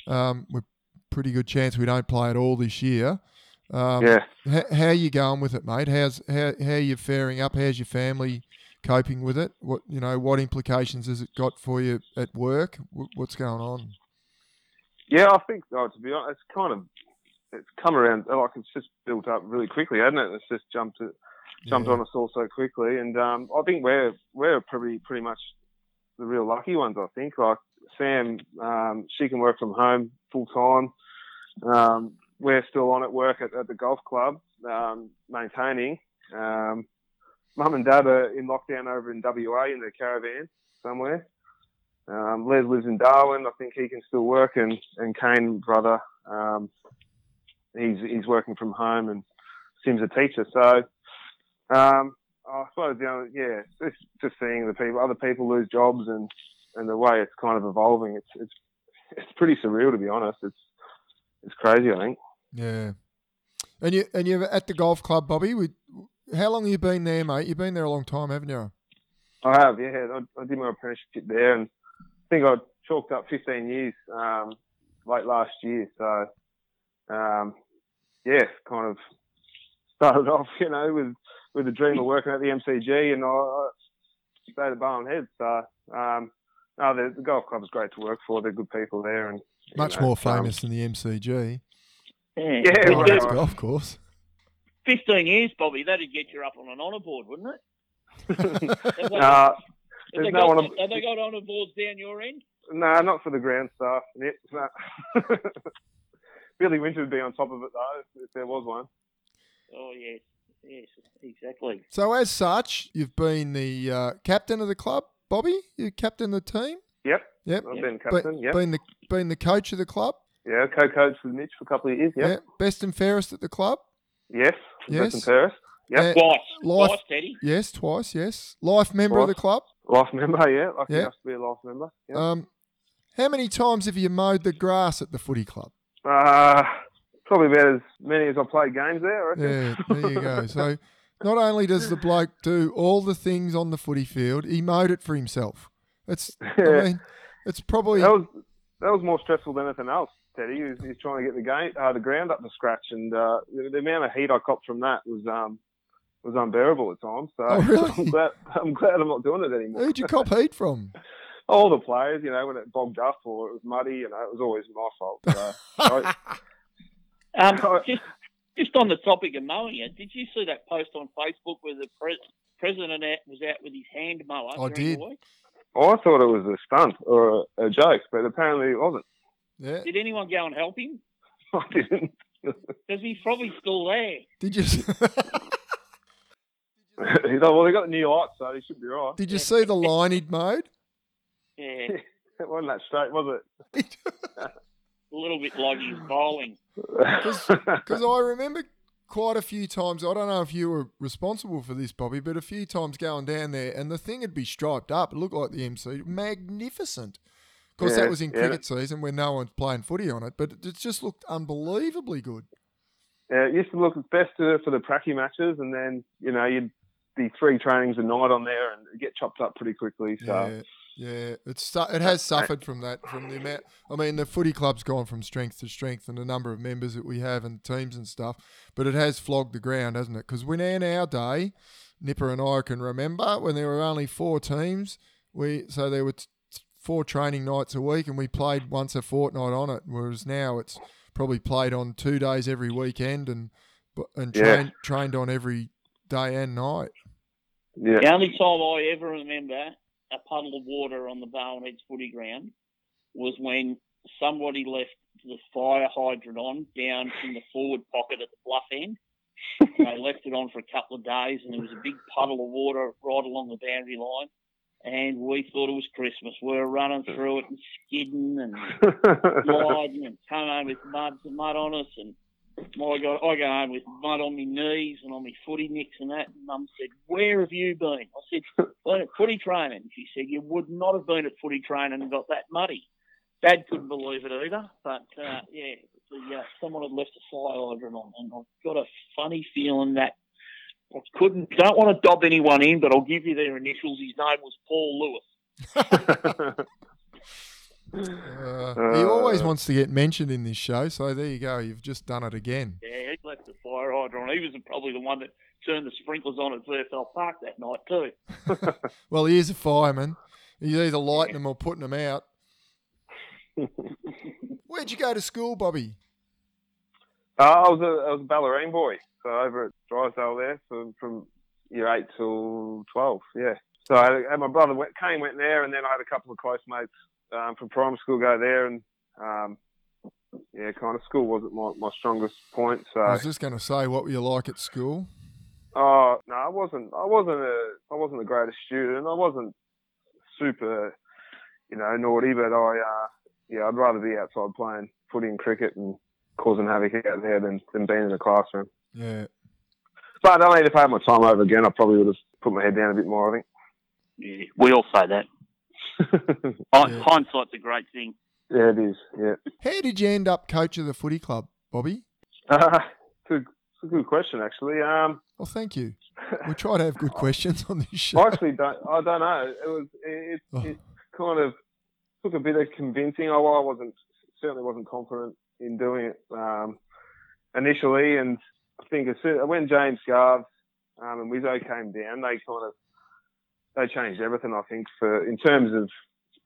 Um, we're pretty good chance we don't play at all this year. Um, yeah. How, how you going with it, mate? How's how how you faring up? How's your family coping with it? What you know? What implications has it got for you at work? Wh- What's going on? Yeah, I think, oh, to be honest, it's kind of, it's come around, like it's just built up really quickly, hasn't it? It's just jumped, jumped Yeah. on us all so quickly. And um, I think we're, we're pretty, pretty much the real lucky ones, I think. Like, Sam, um, she can work from home full time. Um, we're still on at work at, at the golf club, um, maintaining. Um, Mum and Dad are in lockdown over in WA in their caravan somewhere. Um, Les lives in Darwin. I think he can still work, and and Kane brother, um, he's he's working from home, and Sim's a teacher. So, um, I suppose you know, yeah, it's just seeing the people, other people lose jobs, and and the way it's kind of evolving. It's it's it's pretty surreal to be honest. It's it's crazy. I think. Yeah. And you and you're at the golf club, Bobby. We, how long have you been there, mate? You've been there a long time, haven't you? I have, yeah. I, I did my apprenticeship there, and think I chalked up 15 years um, late last year. So, um, yeah, kind of started off, you know, with with the dream of working at the MCG, and I, I stayed at Barwon Head. So, um, no, the, the golf club is great to work for. They're good people there, and Much know, more um, famous than the MCG. Yeah, Yeah, Fifteen- right. It's golf course. Fifteen years, Bobby. That'd get you up on an honour board, wouldn't it? Have uh, have there's they no got, one- have they got honour boards down your end? no, not for the ground staff. Yep, no. Billy Winter would be on top of it though, if there was one. Oh yes, yes, exactly. So as such, you've been the uh, captain of the club, Bobby. You captain the team. Yep, Yep. I've Yep. been Be- captain. Yep. Been the been the coach of the club. Yeah, co-coach with Mitch for a couple of years. Yep. Yeah. Best and fairest at the club. Yes. Yes. Yes. Paris. Yep. Uh, Twice, Life- twice, Teddy. Yes, twice. Yes. Life member of the club. Life member. Yeah. Lucky Yeah. enough to be a life member. Yep. Um, how many times have you mowed the grass at the footy club? Uh, probably about as many as I played games there. I reckon. Yeah, there you go. So not only does the bloke do all the things on the footy field, he mowed it for himself. It's I Yeah. mean, it's probably That was that was more stressful than anything else. Teddy, he was, he was trying to get the game, uh, the ground up to scratch, and uh, the, the amount of heat I copped from that was um was unbearable at times. So Oh, really? I'm glad I'm glad I'm not doing it anymore. who'd you cop heat from? All the players, you know, when it bogged up or it was muddy, you know, it was always my fault. So, I, Um, Oh. just, just on the topic of mowing it, did you see that post on Facebook where the pre- president was out with his hand mower? I did. The? I thought it was a stunt or a, a joke, but apparently it wasn't. Yeah. Did anyone go and help him? I didn't. Because he's probably still there. Did you You know, well, they got the new lights, so he should be right. did you see the line he'd mowed? Yeah, It wasn't that straight, was it? a little bit like he's bowling. Because I remember quite a few times. I don't know if you were responsible for this, Bobby, but a few times going down there, and the thing would be striped up. It looked like the MC, magnificent. Of course, Yeah, that was in yeah. cricket season when no one's playing footy on it, but it just looked unbelievably good. Yeah, it used to look best for the pracky matches, and then you know you'd be three trainings a night on there, and get chopped up pretty quickly. So Yeah, yeah. It's it has suffered from that, from the amount. I mean, the footy club's gone from strength to strength, and the number of members that we have and teams and stuff. But it has flogged the ground, hasn't it? Because when in our day, Nipper and I can remember when there were only four teams. We so there were t- four training nights a week, and we played once a fortnight on it. Whereas now it's probably played on two days every weekend, and and Yeah. trained trained on every day and night. Yeah, The only time I ever remember a puddle of water on the Barwon Heads footy ground was when somebody left the fire hydrant on down in the forward pocket at the bluff end. they left it on for a couple of days and there was a big puddle of water right along the boundary line. And we thought it was Christmas. We were running through it and skidding and sliding and coming home with mud, mud on us. And my God, I go home with mud on my knees and on my footy nicks and that. And Mum said, "Where have you been?" I said, "Been at footy training." She said, "You would not have been at footy training and got that muddy." Dad couldn't believe it either, but uh, yeah, the, uh, someone had left a fire hydrant on, and I've got a funny feeling that. I couldn't. Don't want to dob anyone in, but I'll give you their initials. His name was Paul Lewis. Uh, he always wants to get mentioned in this show, so there you go. You've just done it again. Yeah, he left the fire hydrant. on. He was probably the one that turned the sprinklers on at VFL Park that night too. Well, he is a fireman. He's either lighting them or putting them out. Where'd you go to school, Bobby? Uh, I was a I was a Bellarine boy, so over at Drysdale there from from year eight till twelve. Yeah. So I had, my brother went, Kane went there, and then I had a couple of close mates um, from primary school, go there, and um, yeah, kind of school wasn't my, my strongest point. So I was just going to say, what were you like at school? Oh no, I wasn't. I wasn't a. I wasn't the greatest student. I wasn't super, you know, naughty. But I, uh, yeah, I'd rather be outside playing footy and cricket and causing havoc out there than, than being in the classroom. Yeah. But I don't mean, if I had my time over again, I probably would have put my head down a bit more. I think. Yeah, we all say that. think. Hind- Yeah. Hindsight's a great thing. yeah, it is. Yeah. How did you end up coach of the footy club, Bobby? Uh, it's, a, good question, actually. Um, Well, thank you. We try to have good questions on this show. I actually don't. I don't know. It was. It, Oh. it kind of took a bit of convincing. I, I wasn't certainly wasn't confident in doing it um, initially, and I think as soon, when James Garves um, and Wizzo came down, they kind of they changed everything. I think for in terms of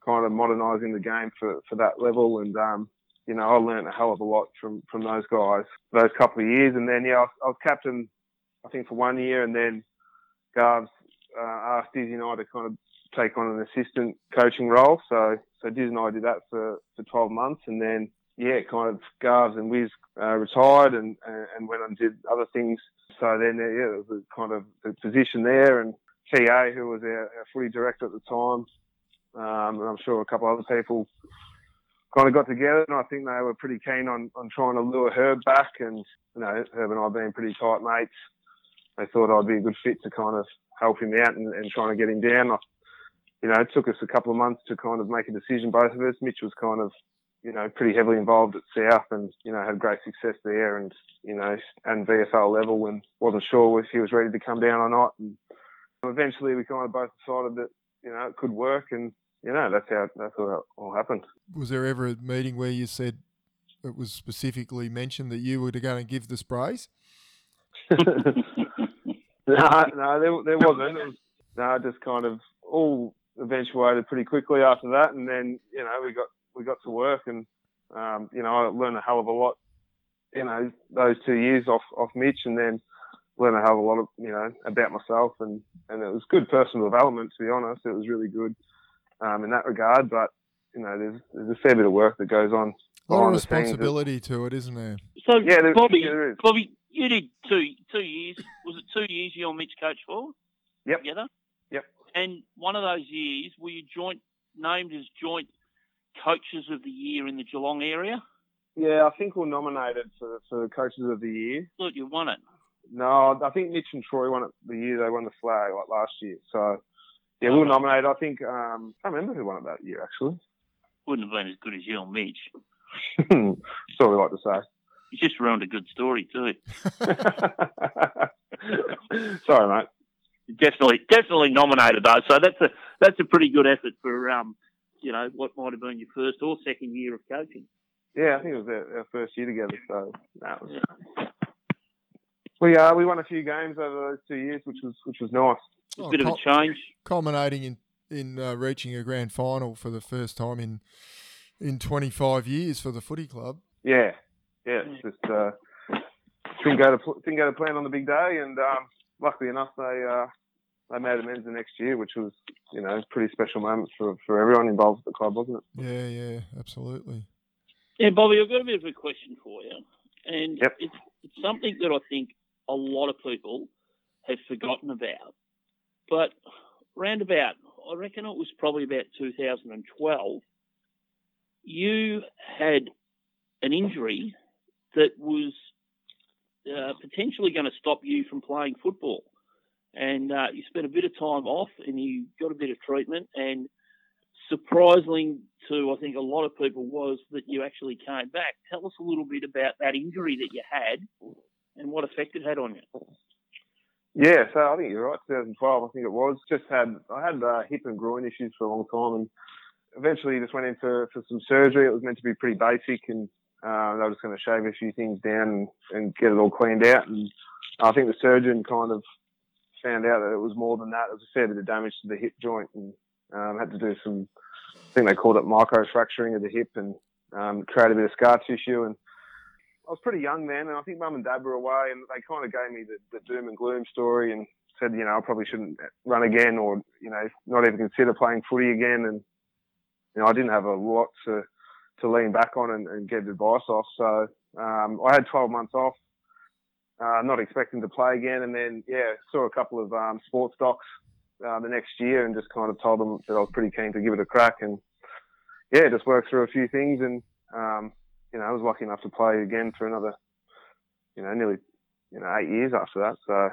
kind of modernising the game for, for that level, and um, you know I learned a hell of a lot from from those guys those couple of years, and then yeah, I was, I was captain I think for one year, and then Garves uh, asked Dizzy and I to kind of take on an assistant coaching role. So so Diz and I did that for, for 12 months, and then yeah, kind of Garves and Wiz uh, retired and, and went and did other things. So then yeah, it was kind of the position there, and TA who was our, our footy director at the time, um, and I'm sure a couple other people kind of got together, and I think they were pretty keen on, on trying to lure Herb back, and you know Herb and I being pretty tight mates, they thought I'd be a good fit to kind of help him out and, and trying to get him down. I, you know, it took us a couple of months to kind of make a decision, both of us. Mitch was kind of, you know, pretty heavily involved at South and, you know, had great success there and, you know, and VFL level and wasn't sure if he was ready to come down or not. And eventually we kind of both decided that, you know, it could work and, you know, that's how, that's how it all happened. Was there ever a meeting where you said it was specifically mentioned that you were going to give the sprays? no, no, there, there wasn't. It was, no, just kind of all eventuated pretty quickly after that, and then you know we got we got to work, and um, you know I learned a hell of a lot. You know those two years off off Mitch, and then learned a hell of a lot of you know about myself, and and it was good personal development. To be honest, it was really good um, in that regard. But you know, there's there's a fair bit of work that goes on. A lot of behind the scenes. responsibility to it, isn't there? So, Yeah, there, Bobby, yeah, there is. Bobby, you did two two years. Was it two years you and Mitch coached for? Yep. Together. Yep. And one of those years, were you joint named as joint coaches of the year in the Geelong area? Yeah, I think we're nominated for for coaches of the year. Thought you won it. No, I think Mitch and Troy won it the year they won the flag, like last year. So, yeah, we were nominated. I think, um, I can't remember who won it that year, actually. Wouldn't have been as good as you and Mitch. That's what we like to say. You just ruined a good story too. Sorry, mate. Definitely, definitely nominated though. So that's a that's a pretty good effort for um, you know, what might have been your first or second year of coaching. Yeah, I think it was our, our first year together. So, that was. We uh, we won a few games over those two years, which was which was nice. A Oh, bit of a change. culminating in in uh, reaching a grand final for the first time in in 25 years for the footy club. Yeah, yeah. It's just uh, didn't go to pl- didn't go to plan on the big day, and um, luckily enough, they uh, they made amends the next year, which was you know a pretty special moment for, for everyone involved at the club, wasn't it? Yeah, yeah, absolutely. Yeah, Bobby, I've got a bit of a question for you, and Yep. it's, it's something that I think a lot of people have forgotten about. But roundabout, I reckon it was probably about 2012. You had an injury that was uh, potentially going to stop you from playing football, and uh, you spent a bit of time off, and you got a bit of treatment, and surprising to I think a lot of people was that you actually came back. Tell us a little bit about that injury that you had and what effect it had on you. Yeah, so I think you're right. 2012, I think it was. Just had I had uh, hip and groin issues for a long time, and eventually just went in for, for some surgery. It was meant to be pretty basic, and uh, they were just going to shave a few things down and, and get it all cleaned out. And I think the surgeon kind of found out that it was more than that. It was a fair bit damage to the hip joint, and um, had to do some. I think they called it microfracturing of the hip, and um, create a bit of scar tissue. And I was pretty young then, and I think mum and dad were away, and they kind of gave me the, the doom and gloom story and said, you know, I probably shouldn't run again, or you know, not even consider playing footy again. And you know, I didn't have a lot to to lean back on and, and get advice off. So um, I had 12 months off, uh, not expecting to play again, and then yeah, saw a couple of um, sports docs uh, the next year, and just kind of told them that I was pretty keen to give it a crack, and yeah, just worked through a few things, and um, you know, I was lucky enough to play again for another, you know, nearly you know eight years after that. So uh,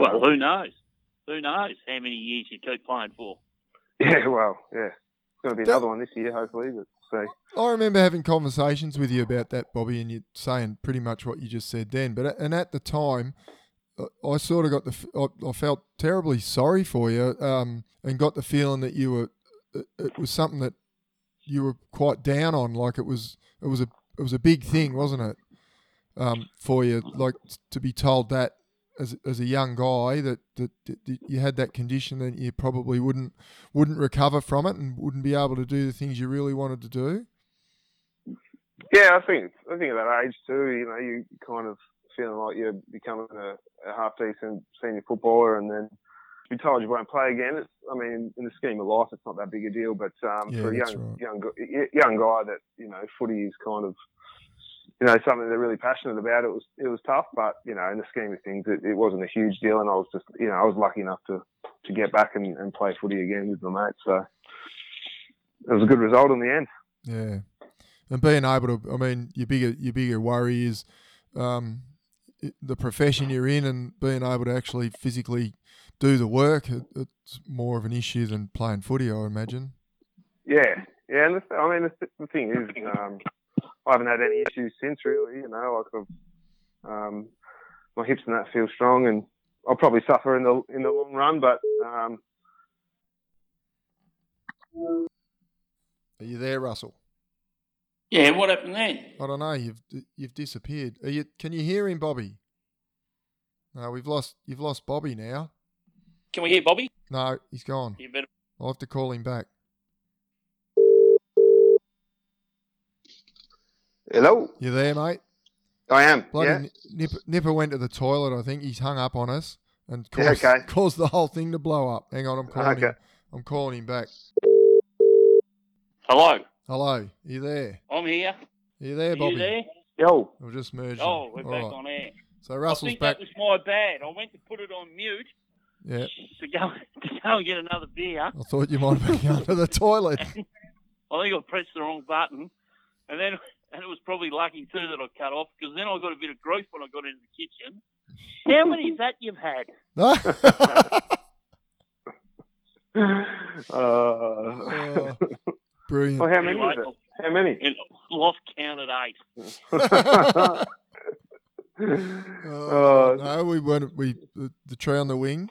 Well, who knows? Who knows how many years you keep playing for? yeah, well, yeah, it's going to be That- another one this year, hopefully. But see. I remember having conversations with you about that, Bobby, and you saying pretty much what you just said then. But and at the time, I sort of got the f- I, I felt terribly sorry for you, um, and got the feeling that you were it, it was something that you were quite down on. Like it was it was a it was a big thing, wasn't it? Um, for you, like to be told that as as a young guy that, that, that you had that condition that you probably wouldn't wouldn't recover from it and wouldn't be able to do the things you really wanted to do. Yeah, I think I think at that age too, you know, you kind of feeling like you're becoming a, a half decent senior footballer, and then be told you won't play again. It's, I mean, in the scheme of life, it's not that big a deal, but um, Yeah, for a young right. young young guy that you know, footy is kind of you know something they're really passionate about. It was it was tough, but you know, in the scheme of things, it, it wasn't a huge deal, and I was just you know I was lucky enough to to get back and, and play footy again with my mates. So it was a good result in the end. Yeah, and being able to, I mean, your bigger your bigger worry is um, the profession you're in, and being able to actually physically do the work. It, it's more of an issue than playing footy, I imagine. Yeah, yeah. And the, I mean, the, the thing is, um, I haven't had any issues since really. You know, like I've, um, my hips and that feel strong, and I'll probably suffer in the in the long run. But um, Are you there, Russell? Yeah, what happened then? I don't know. You've you've disappeared. Are you? Can you hear him, Bobby? No, we've lost. You've lost Bobby now. Can we hear Bobby? No, he's gone. You better. I'll have to call him back. hello, You there, mate? I am. Bloody yeah. Nipper, Nipper went to the toilet. I think he's hung up on us and Yeah, caused, okay. caused the whole thing to blow up. Hang on, I'm calling him. Okay. I'm calling him back. Hello, Hello, you there? I'm here. You there, Are Bobby? you there? Yo. We'll just merge. Oh, we're All back right. on air. So I Russell's think back. that was my bad. I went to put it on mute Yeah, to go to go and get another beer. I thought you might have been under the toilet. I think I pressed the wrong button, and then and it was probably lucky too that I cut off because then I got a bit of grief when I got into the kitchen. How many is that you've had? No? Uh, Oh, brilliant. well, how many Anyway, is it? How many? and lost count at eight. Oh, Uh, no, we weren't. We the, the tree on the wing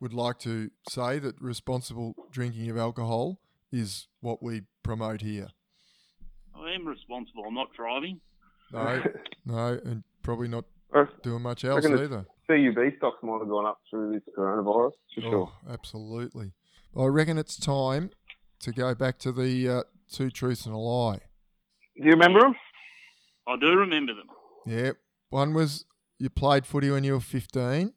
would like to say that responsible drinking of alcohol is what we promote here. I am responsible. I'm not driving. No, no, and probably not doing much else either. CUB stocks might have gone up through this coronavirus, for sure. Oh, absolutely. I reckon it's time to go back to the uh, two truths and a lie. Do you remember them? I do remember them. Yeah, one was you played footy when you were fifteen.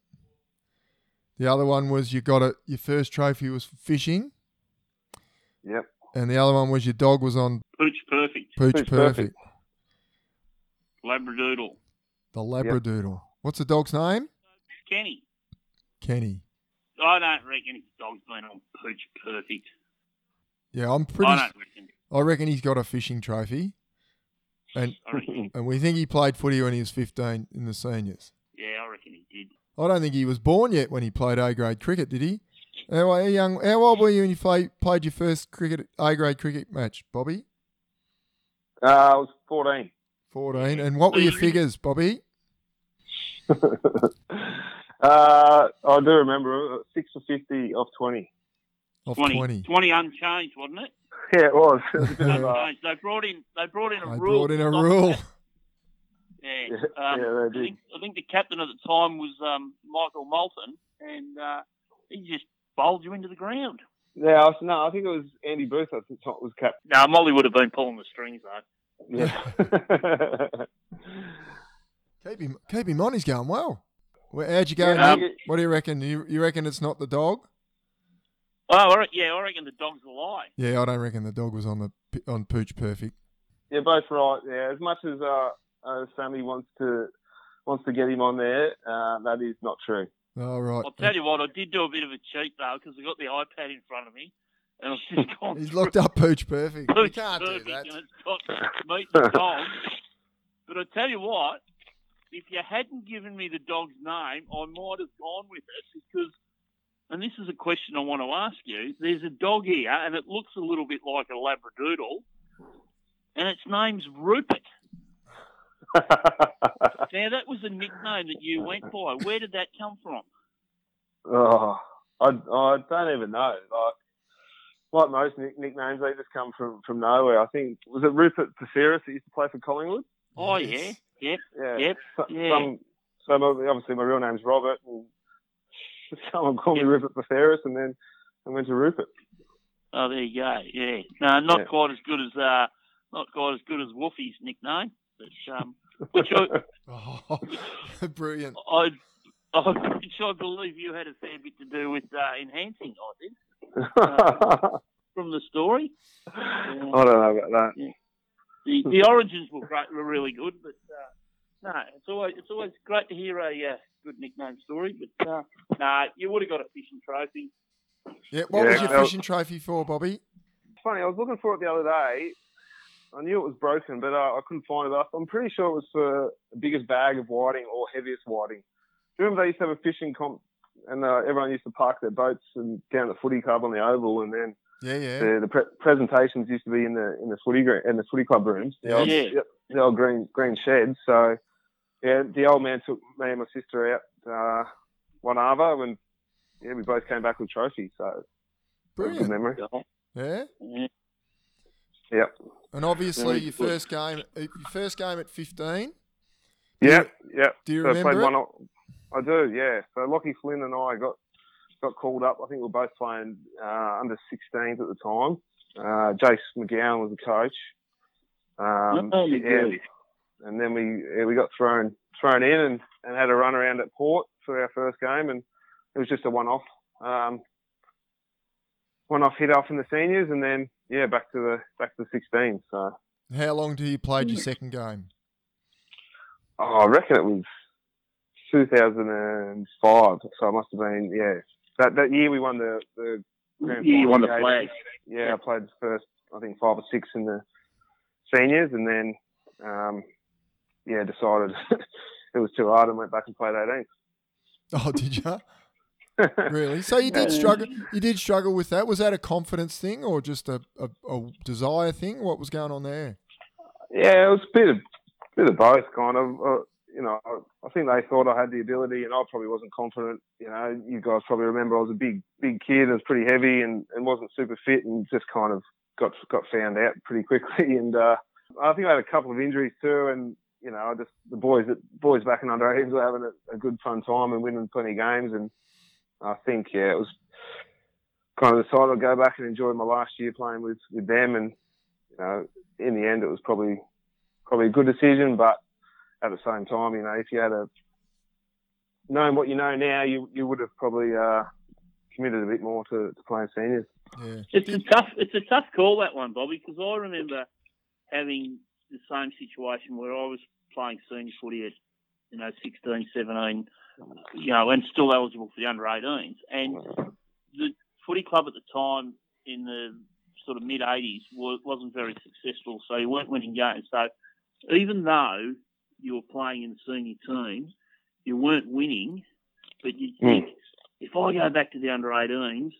The other one was you got a your first trophy was fishing, Yep. and the other one was your dog was on Pooch perfect. Pooch Pooch Perfect, Perfect. Labradoodle. the Labradoodle. What's the dog's name? Kenny. Kenny. I don't reckon his dog's been on Pooch perfect. Yeah, I'm pretty. I don't reckon. I reckon he's got a fishing trophy, and and we think he played footy when he was 15 in the seniors. yeah, I reckon he did. I don't think he was born yet when he played A grade cricket, did he? How, how young? How old were you when you play, played your first cricket A grade cricket match, Bobby? Uh, I was 14. 14. And what were your figures, Bobby? uh, I do remember uh, 6 for 50 off 20. Off 20. 20. 20 unchanged, wasn't it? Yeah, it was. It was a bit of a- They brought in. They brought in a I rule. brought in a rule. That. Yeah. Yeah, Um, yeah, they I, think, I think the captain at the time was um, Michael Moulton, and uh, he just bowled you into the ground. yeah, I was, no, I think it was Andy Booth at the time was captain. No, Molly would have been pulling the strings though. Yeah. Keep him, keep him on. He's going well. Well, How'd you go? Yeah, um, what do you reckon? You, you reckon it's not the dog? Oh, I re- yeah, I reckon the dog's a lie. Yeah, I don't reckon the dog was on the on Pooch Perfect. Yeah, both right. Yeah, as much as uh, uh, Sammy wants to wants to get him on there, uh, that is not true. All right. I'll tell you what, I did do a bit of a cheat though because I got the iPad in front of me, and I was just gone He's through looked up Pooch Perfect. You can't do that. And it's got meat and dogs. But I tell you what, if you hadn't given me the dog's name, I might have gone with it because. And this is a question I want to ask you. There's a dog here, and it looks a little bit like a Labradoodle, and its name's Rupert. Now that was a nickname that you went by. Where did that come from? oh, I, I don't even know. Like, like most nick- nicknames, they just come from, from nowhere. I think was it Rupert Betheras that used to play for Collingwood? Oh Yes. yeah, yep. Yeah. Yep, So, yeah. Some, so my- obviously my real name's Robert, and someone called me Rupert Betheras, and then I went to Rupert. Oh, there you go. Yeah, no, not Yeah. quite as good as uh, not quite as good as Wolfie's nickname, but um, which I, Oh, brilliant. I, I, which I believe you had a fair bit to do with uh, enhancing. I think from the story. I don't know about that. The the origins were great, were really good, but uh, no, it's always it's always great to hear a uh, good nickname story. But uh, nah, you would have got a fishing trophy. Yeah, what Yeah, was your that was- fishing trophy for, Bobby? Funny, I was looking for it the other day. I knew it was broken, but uh, I couldn't find it. Up. I'm pretty sure it was for the biggest bag of whiting or heaviest whiting. Do you remember they used to have a fishing comp, and uh, everyone used to park their boats and down at the footy club on the oval, and then Yeah, yeah. the, the pre- presentations used to be in the in the footy gr- in the footy club rooms. The old, Yeah. yep, the old green green sheds. So yeah, the old man took me and my sister out uh, one arvo, and yeah, we both came back with trophies. So it was a good Brilliant. memory. Yeah. Yeah. Yep. And obviously, Very your first game, your first game at 15. Yep. Yep. Do you So I played remember it? one. o- I do. Yeah. So Lockie Flynn and I got got called up. I think we were both playing uh, under 16s at the time. Uh, Jace McGowan was the coach. Um, Oh, you yeah. good. And then we yeah, we got thrown thrown in and, and had a run around at Port for our first game, and it was just a one off. Um, one off hit off in the seniors, and then yeah, back to the back to the 16. So How long do you played your second game? Oh, I reckon it was 2005. So it must have been, yeah. That that year we won the, the grand Yeah, you won the final. flag. Yeah, I played the first, I think, five or six in the seniors and then, um, yeah, decided it was too hard and went back and played 18. Oh, did you? Really? So you did struggle. You did struggle with that. Was that a confidence thing or just a, a, a desire thing? What was going on there? Yeah, it was a bit of, bit of both, kind of. Uh, you know, I, I think they thought I had the ability, and I probably wasn't confident. You know, you guys probably remember I was a big, big kid, and was pretty heavy, and, and wasn't super fit, and just kind of got got found out pretty quickly. And uh, I think I had a couple of injuries too, and you know, I just the boys, that boys back in under 18s were having a, a good fun time and winning plenty of games, and I think yeah, it was kind of decided I'd go back and enjoy my last year playing with with them, and you know, in the end, it was probably probably a good decision. But at the same time, you know, if you had a known what you know now, you you would have probably uh, committed a bit more to, to playing seniors. Yeah. It's a tough, it's a tough call that one, Bobby, because I remember having the same situation where I was playing senior footy at, you know, 16, 17, you know, and still eligible for the under 18s, and the footy club at the time in the sort of mid 80s wasn't very successful, so you weren't winning games. So even though you were playing in the senior team, you weren't winning, but you hmm. think if I go back to the under 18s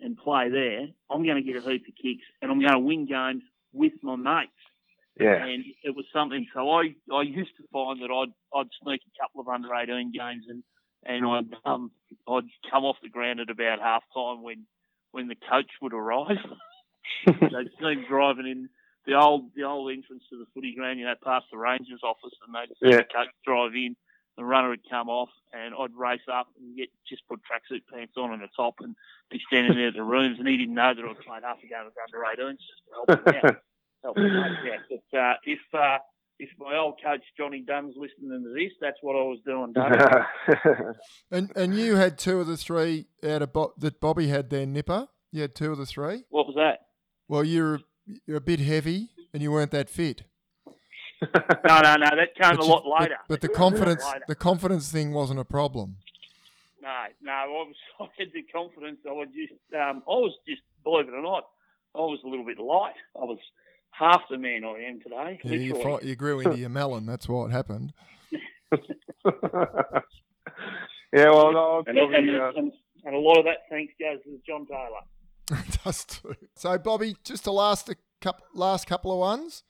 and play there, I'm going to get a heap of kicks and I'm going to win games with my mates. Yeah, And it was something. So I, I used to find that I'd I'd sneak a couple of under 18 games and and I'd um I'd come off the ground at about half time when when the coach would arrive. they'd see him driving in the old the old entrance to the footy ground, you know, past the Rangers office, and they'd see Yeah. the coach drive in. The runner would come off, and I'd race up and get just put tracksuit pants on and a top, and be standing there at the rooms, and he didn't know that I'd played half a game of under 18s just to help him out. Help him out. But uh, if uh, if my old coach Johnny Dunn's listening to this, that's what I was doing, Dunn. And and you had two of the three out of Bo- that Bobby had there, Nipper. You had two of the three. What was that? Well, you're you're a bit heavy, and you weren't that fit. No, no, no. That came But a you- lot later. But, the That came a lot confidence, the confidence thing wasn't a problem. No, no. I was. I had the confidence. I was just. Um, I was just. Believe it or not, I was a little bit light. I was half the man I am today. Yeah, you, literally. fi- you grew into your melon. That's what happened. yeah, well, no, and, probably, and, uh, and, and a lot of that thanks goes to John Taylor. Does too. So, Bobby, just to last a couple, last couple of ones.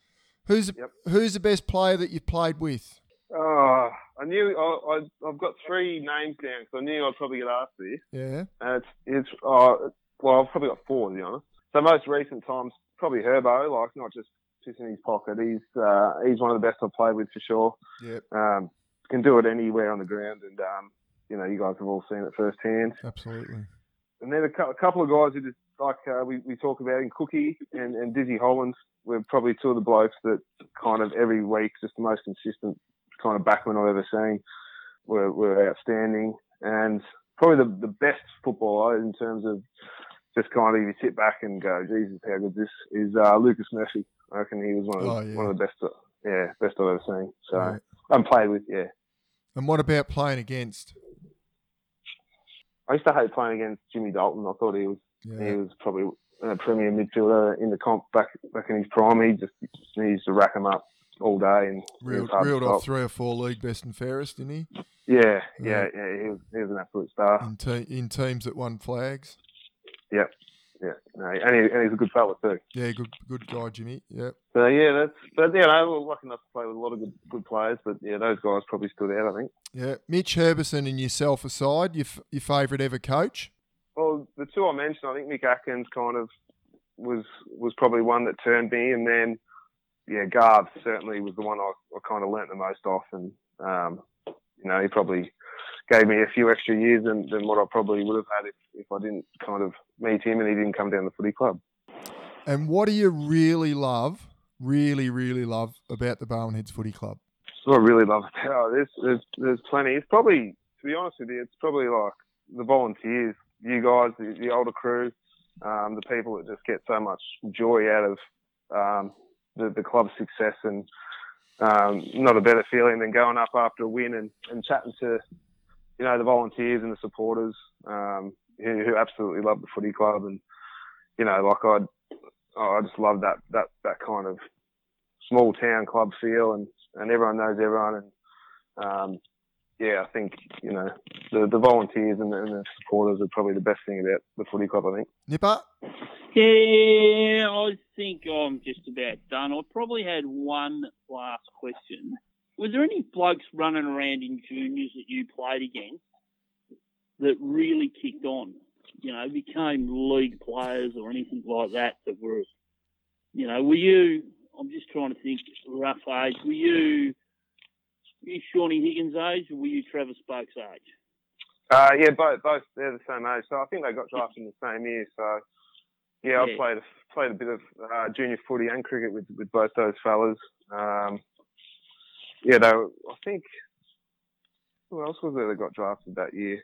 Who's Yep. who's the best player that you've played with? oh, I knew I, I, I've got three names down because I knew I'd probably get asked this. Yeah. And it's, it's uh, well, I've probably got four to be honest. So most recent times, probably Herbo, like not just in his pocket. He's uh, he's one of the best I've played with for sure. Yep. Um, can do it anywhere on the ground, and um, you know, you guys have all seen it firsthand. Absolutely. And then a, cou- a couple of guys who just like uh, we, we talk about in Cookie and, and Dizzy Holland were probably two of the blokes that kind of every week, just the most consistent kind of backman I've ever seen, were, were outstanding. And probably the, the best footballer in terms of just kind of you sit back and go, Jesus, how good this is. Uh, Lucas Murphy. I reckon he was one of, Oh, yeah. one of the best. Yeah, best I've ever seen. So Right. I'm played with. Yeah, And what about playing against? I used to hate playing against Jimmy Dalton. I thought he was Yeah. He was probably a premier midfielder in the comp back back in his prime. He just he used to rack him up all day and Reeled, reeled off three or four league best and fairest, didn't he? Yeah, Yeah. yeah, yeah. He was he was an absolute star. In, te- in teams that won flags. Yeah, yeah. No, and, he, and he's a good fella too. Yeah, good good guy, Jimmy. Yeah. So yeah, that's but yeah, no, we're lucky enough to play with a lot of good good players. But yeah, those guys probably stood out. I think. Yeah. Mitch Herbison and yourself aside, your, f- your favourite ever coach? Well, the two I mentioned, I think Mick Atkins kind of was was probably one that turned me, and then yeah, Garth certainly was the one I, I kind of learnt the most off, and um, you know he probably gave me a few extra years than, than what I probably would have had if, if I didn't kind of meet him and he didn't come down the footy club. And what do you really love, really, really love about the Barwon Heads Footy Club? What I really love about there's there's there's plenty. It's probably to be honest with you, it's probably like the volunteers, you guys, the, the older crew, um, the people that just get so much joy out of um, the, the club's success, and um, not a better feeling than going up after a win and, and chatting to you know the volunteers and the supporters um, who, who absolutely love the footy club, and you know like I I just love that that that kind of small town club feel, and and everyone knows everyone, and um, yeah, I think you know the the volunteers and the, and the supporters are probably the best thing about the footy club. I think. Nipper? Yeah, I think I'm just about done. I probably had one last question. Was there any blokes running around in juniors that you played against that really kicked on? You know, became league players or anything like that that were, you know, were you, I'm just trying to think, rough age, were you, were you Shawnee Higgins' age or were you Travis Boak's age? Uh, yeah, both both they're the same age, so I think they got drafted in the same year. So yeah, I Yeah. played played a bit of uh, junior footy and cricket with with both those fellas. Um, yeah, they were, I think who else was there that got drafted that year?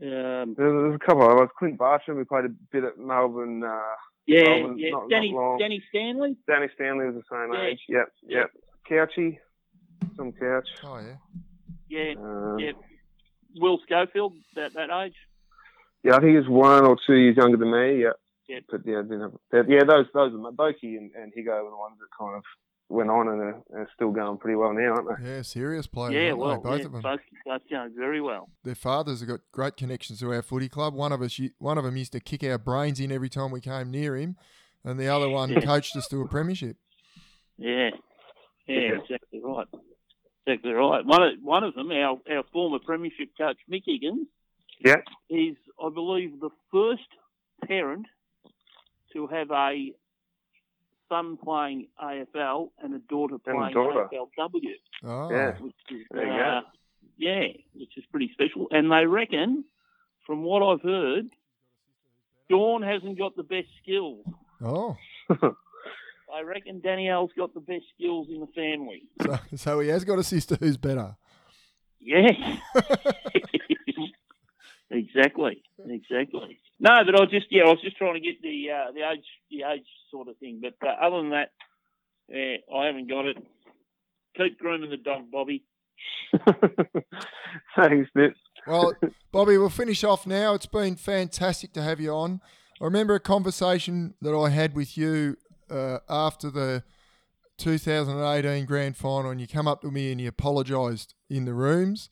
Um, There was a couple. of us. Clint Bartram, we played a bit at Melbourne. Uh, yeah, Melbourne, yeah. not- not Danny, long. Danny Stanley? Danny Stanley was the same Yeah. age. Yep, yep. Couchy, some couch. Oh, yeah. Yeah, Um, yeah. Will Schofield, that that age? Yeah, I think he's one or two years younger than me. Yeah. Yeah. But yeah, didn't have. Yeah, those those are my Boki and, and Higo were the ones that kind of went on and uh, are, are still going pretty well now, aren't they? Yeah, serious players. yeah, aren't they? well, both yeah, of them. both, both going very well. Their fathers have got great connections to our footy club. One of us, one of them used to kick our brains in every time we came near him, and the other one Yeah. coached us to a premiership. Yeah, yeah, Yeah. exactly right. Exactly right. One of one of them, our our former premiership coach Mick Higgins, Yeah. is I believe the first parent to have a son playing AFL and a daughter And playing daughter. AFLW. Oh, Yeah. which is There you uh, yeah, which is pretty special. And they reckon, from what I've heard, Dawn hasn't got the best skills. oh. I reckon Danielle's got the best skills in the family. So, so he has got a sister who's better. Yeah. Exactly, exactly. No, but I was just yeah, I was just trying to get the uh, the age the age sort of thing. But uh, other than that, yeah, I haven't got it. Keep grooming the dog, Bobby. Thanks, Nip. Well, Bobby, we'll finish off now. It's been fantastic to have you on. I remember a conversation that I had with you uh, after the 2018 grand final, and you come up to me and you apologised in the rooms,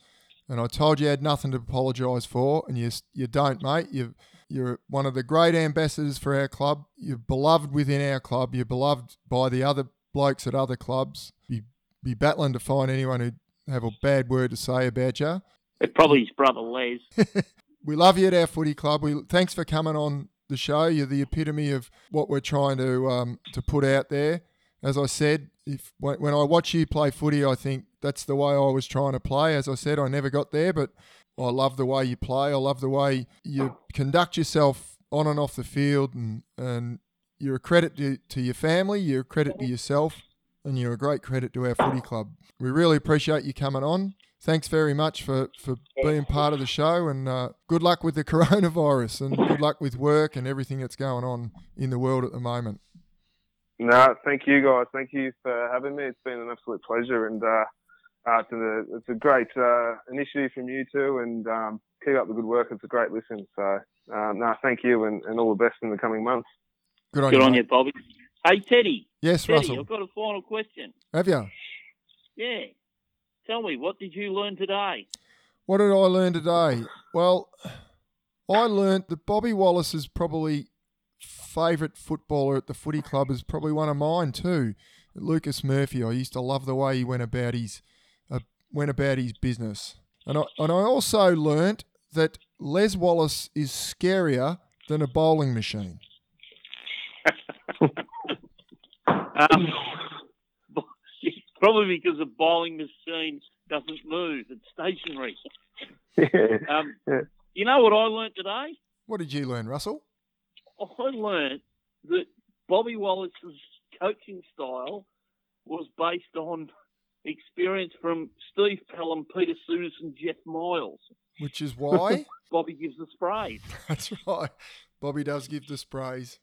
and I told you I had nothing to apologise for, and you you don't, mate. You you're one of the great ambassadors for our club. You're beloved within our club. You're beloved by the other blokes at other clubs. Be be battling to find anyone who have a bad word to say about you. It's probably his brother Les. We love you at our footy club. We thanks for coming on the show. You're the epitome of what we're trying to um, to put out there. As I said, if when, I watch you play footy, I think that's the way I was trying to play. As I said, I never got there, but I love the way you play. I love the way you conduct yourself on and off the field, and and you're a credit to, to your family. You're a credit to yourself, and you're a great credit to our footy club. We really appreciate you coming on. Thanks very much for, for being part of the show, and uh, good luck with the coronavirus, and good luck with work and everything that's going on in the world at the moment. No, thank you guys. Thank you for having me. It's been an absolute pleasure, and uh, uh, it's, a, it's a great uh, initiative from you two, and um, keep up the good work. It's a great listen. So, um, no, thank you, and, and all the best in the coming months. Good on Good you. on you, Bobby. Hey, Teddy. Yes, Teddy, Russell. I've got a final question. Have you? Yeah. Tell me, what did you learn today? What did I learn today? Well, I learned that Bobby Wallace is probably favourite footballer at the footy club is probably one of mine too. Lucas Murphy. I used to love the way he went about his uh, went about his business, and I and I also learnt that Les Wallace is scarier than a bowling machine. Um, probably because a bowling machine doesn't move; it's stationary. Um, Yeah. you know what I learnt today? What did you learn, Russell? I learnt that Bobby Wallace's coaching style was based on experience from Steve Pelham, Peter Sudis, and Jeff Miles. Which is why. Bobby gives the sprays. That's right. Bobby does give the sprays.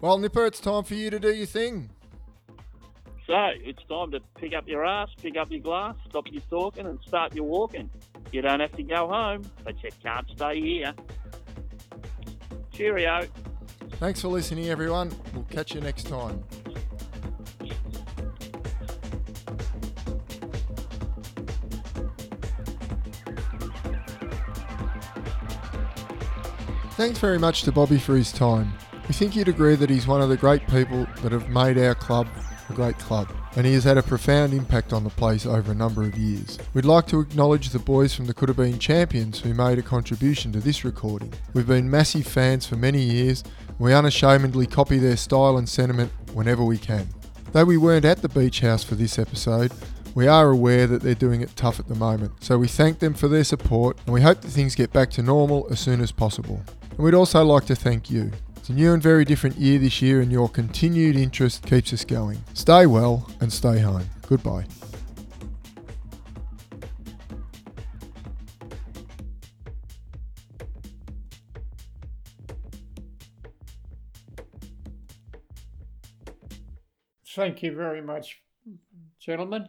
Well, Nipper, it's time for you to do your thing. So it's time to pick up your ass, pick up your glass, stop your talking, and start your walking. You don't have to go home, but you can't stay here. Cheerio. Thanks for listening, everyone. We'll catch you next time. Thanks very much to Bobby for his time. We think you'd agree that he's one of the great people that have made our club a great club, and he has had a profound impact on the place over a number of years. We'd like to acknowledge the boys from the Coodabeen Champions who made a contribution to this recording. We've been massive fans for many years, and we unashamedly copy their style and sentiment whenever we can. Though we weren't at the beach house for this episode, we are aware that they're doing it tough at the moment, so we thank them for their support and we hope that things get back to normal as soon as possible. And we'd also like to thank you. It's a new and very different year this year, and your continued interest keeps us going. Stay well and stay home. Goodbye. Thank you very much, gentlemen.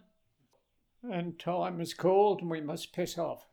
And time is called, and we must piss off.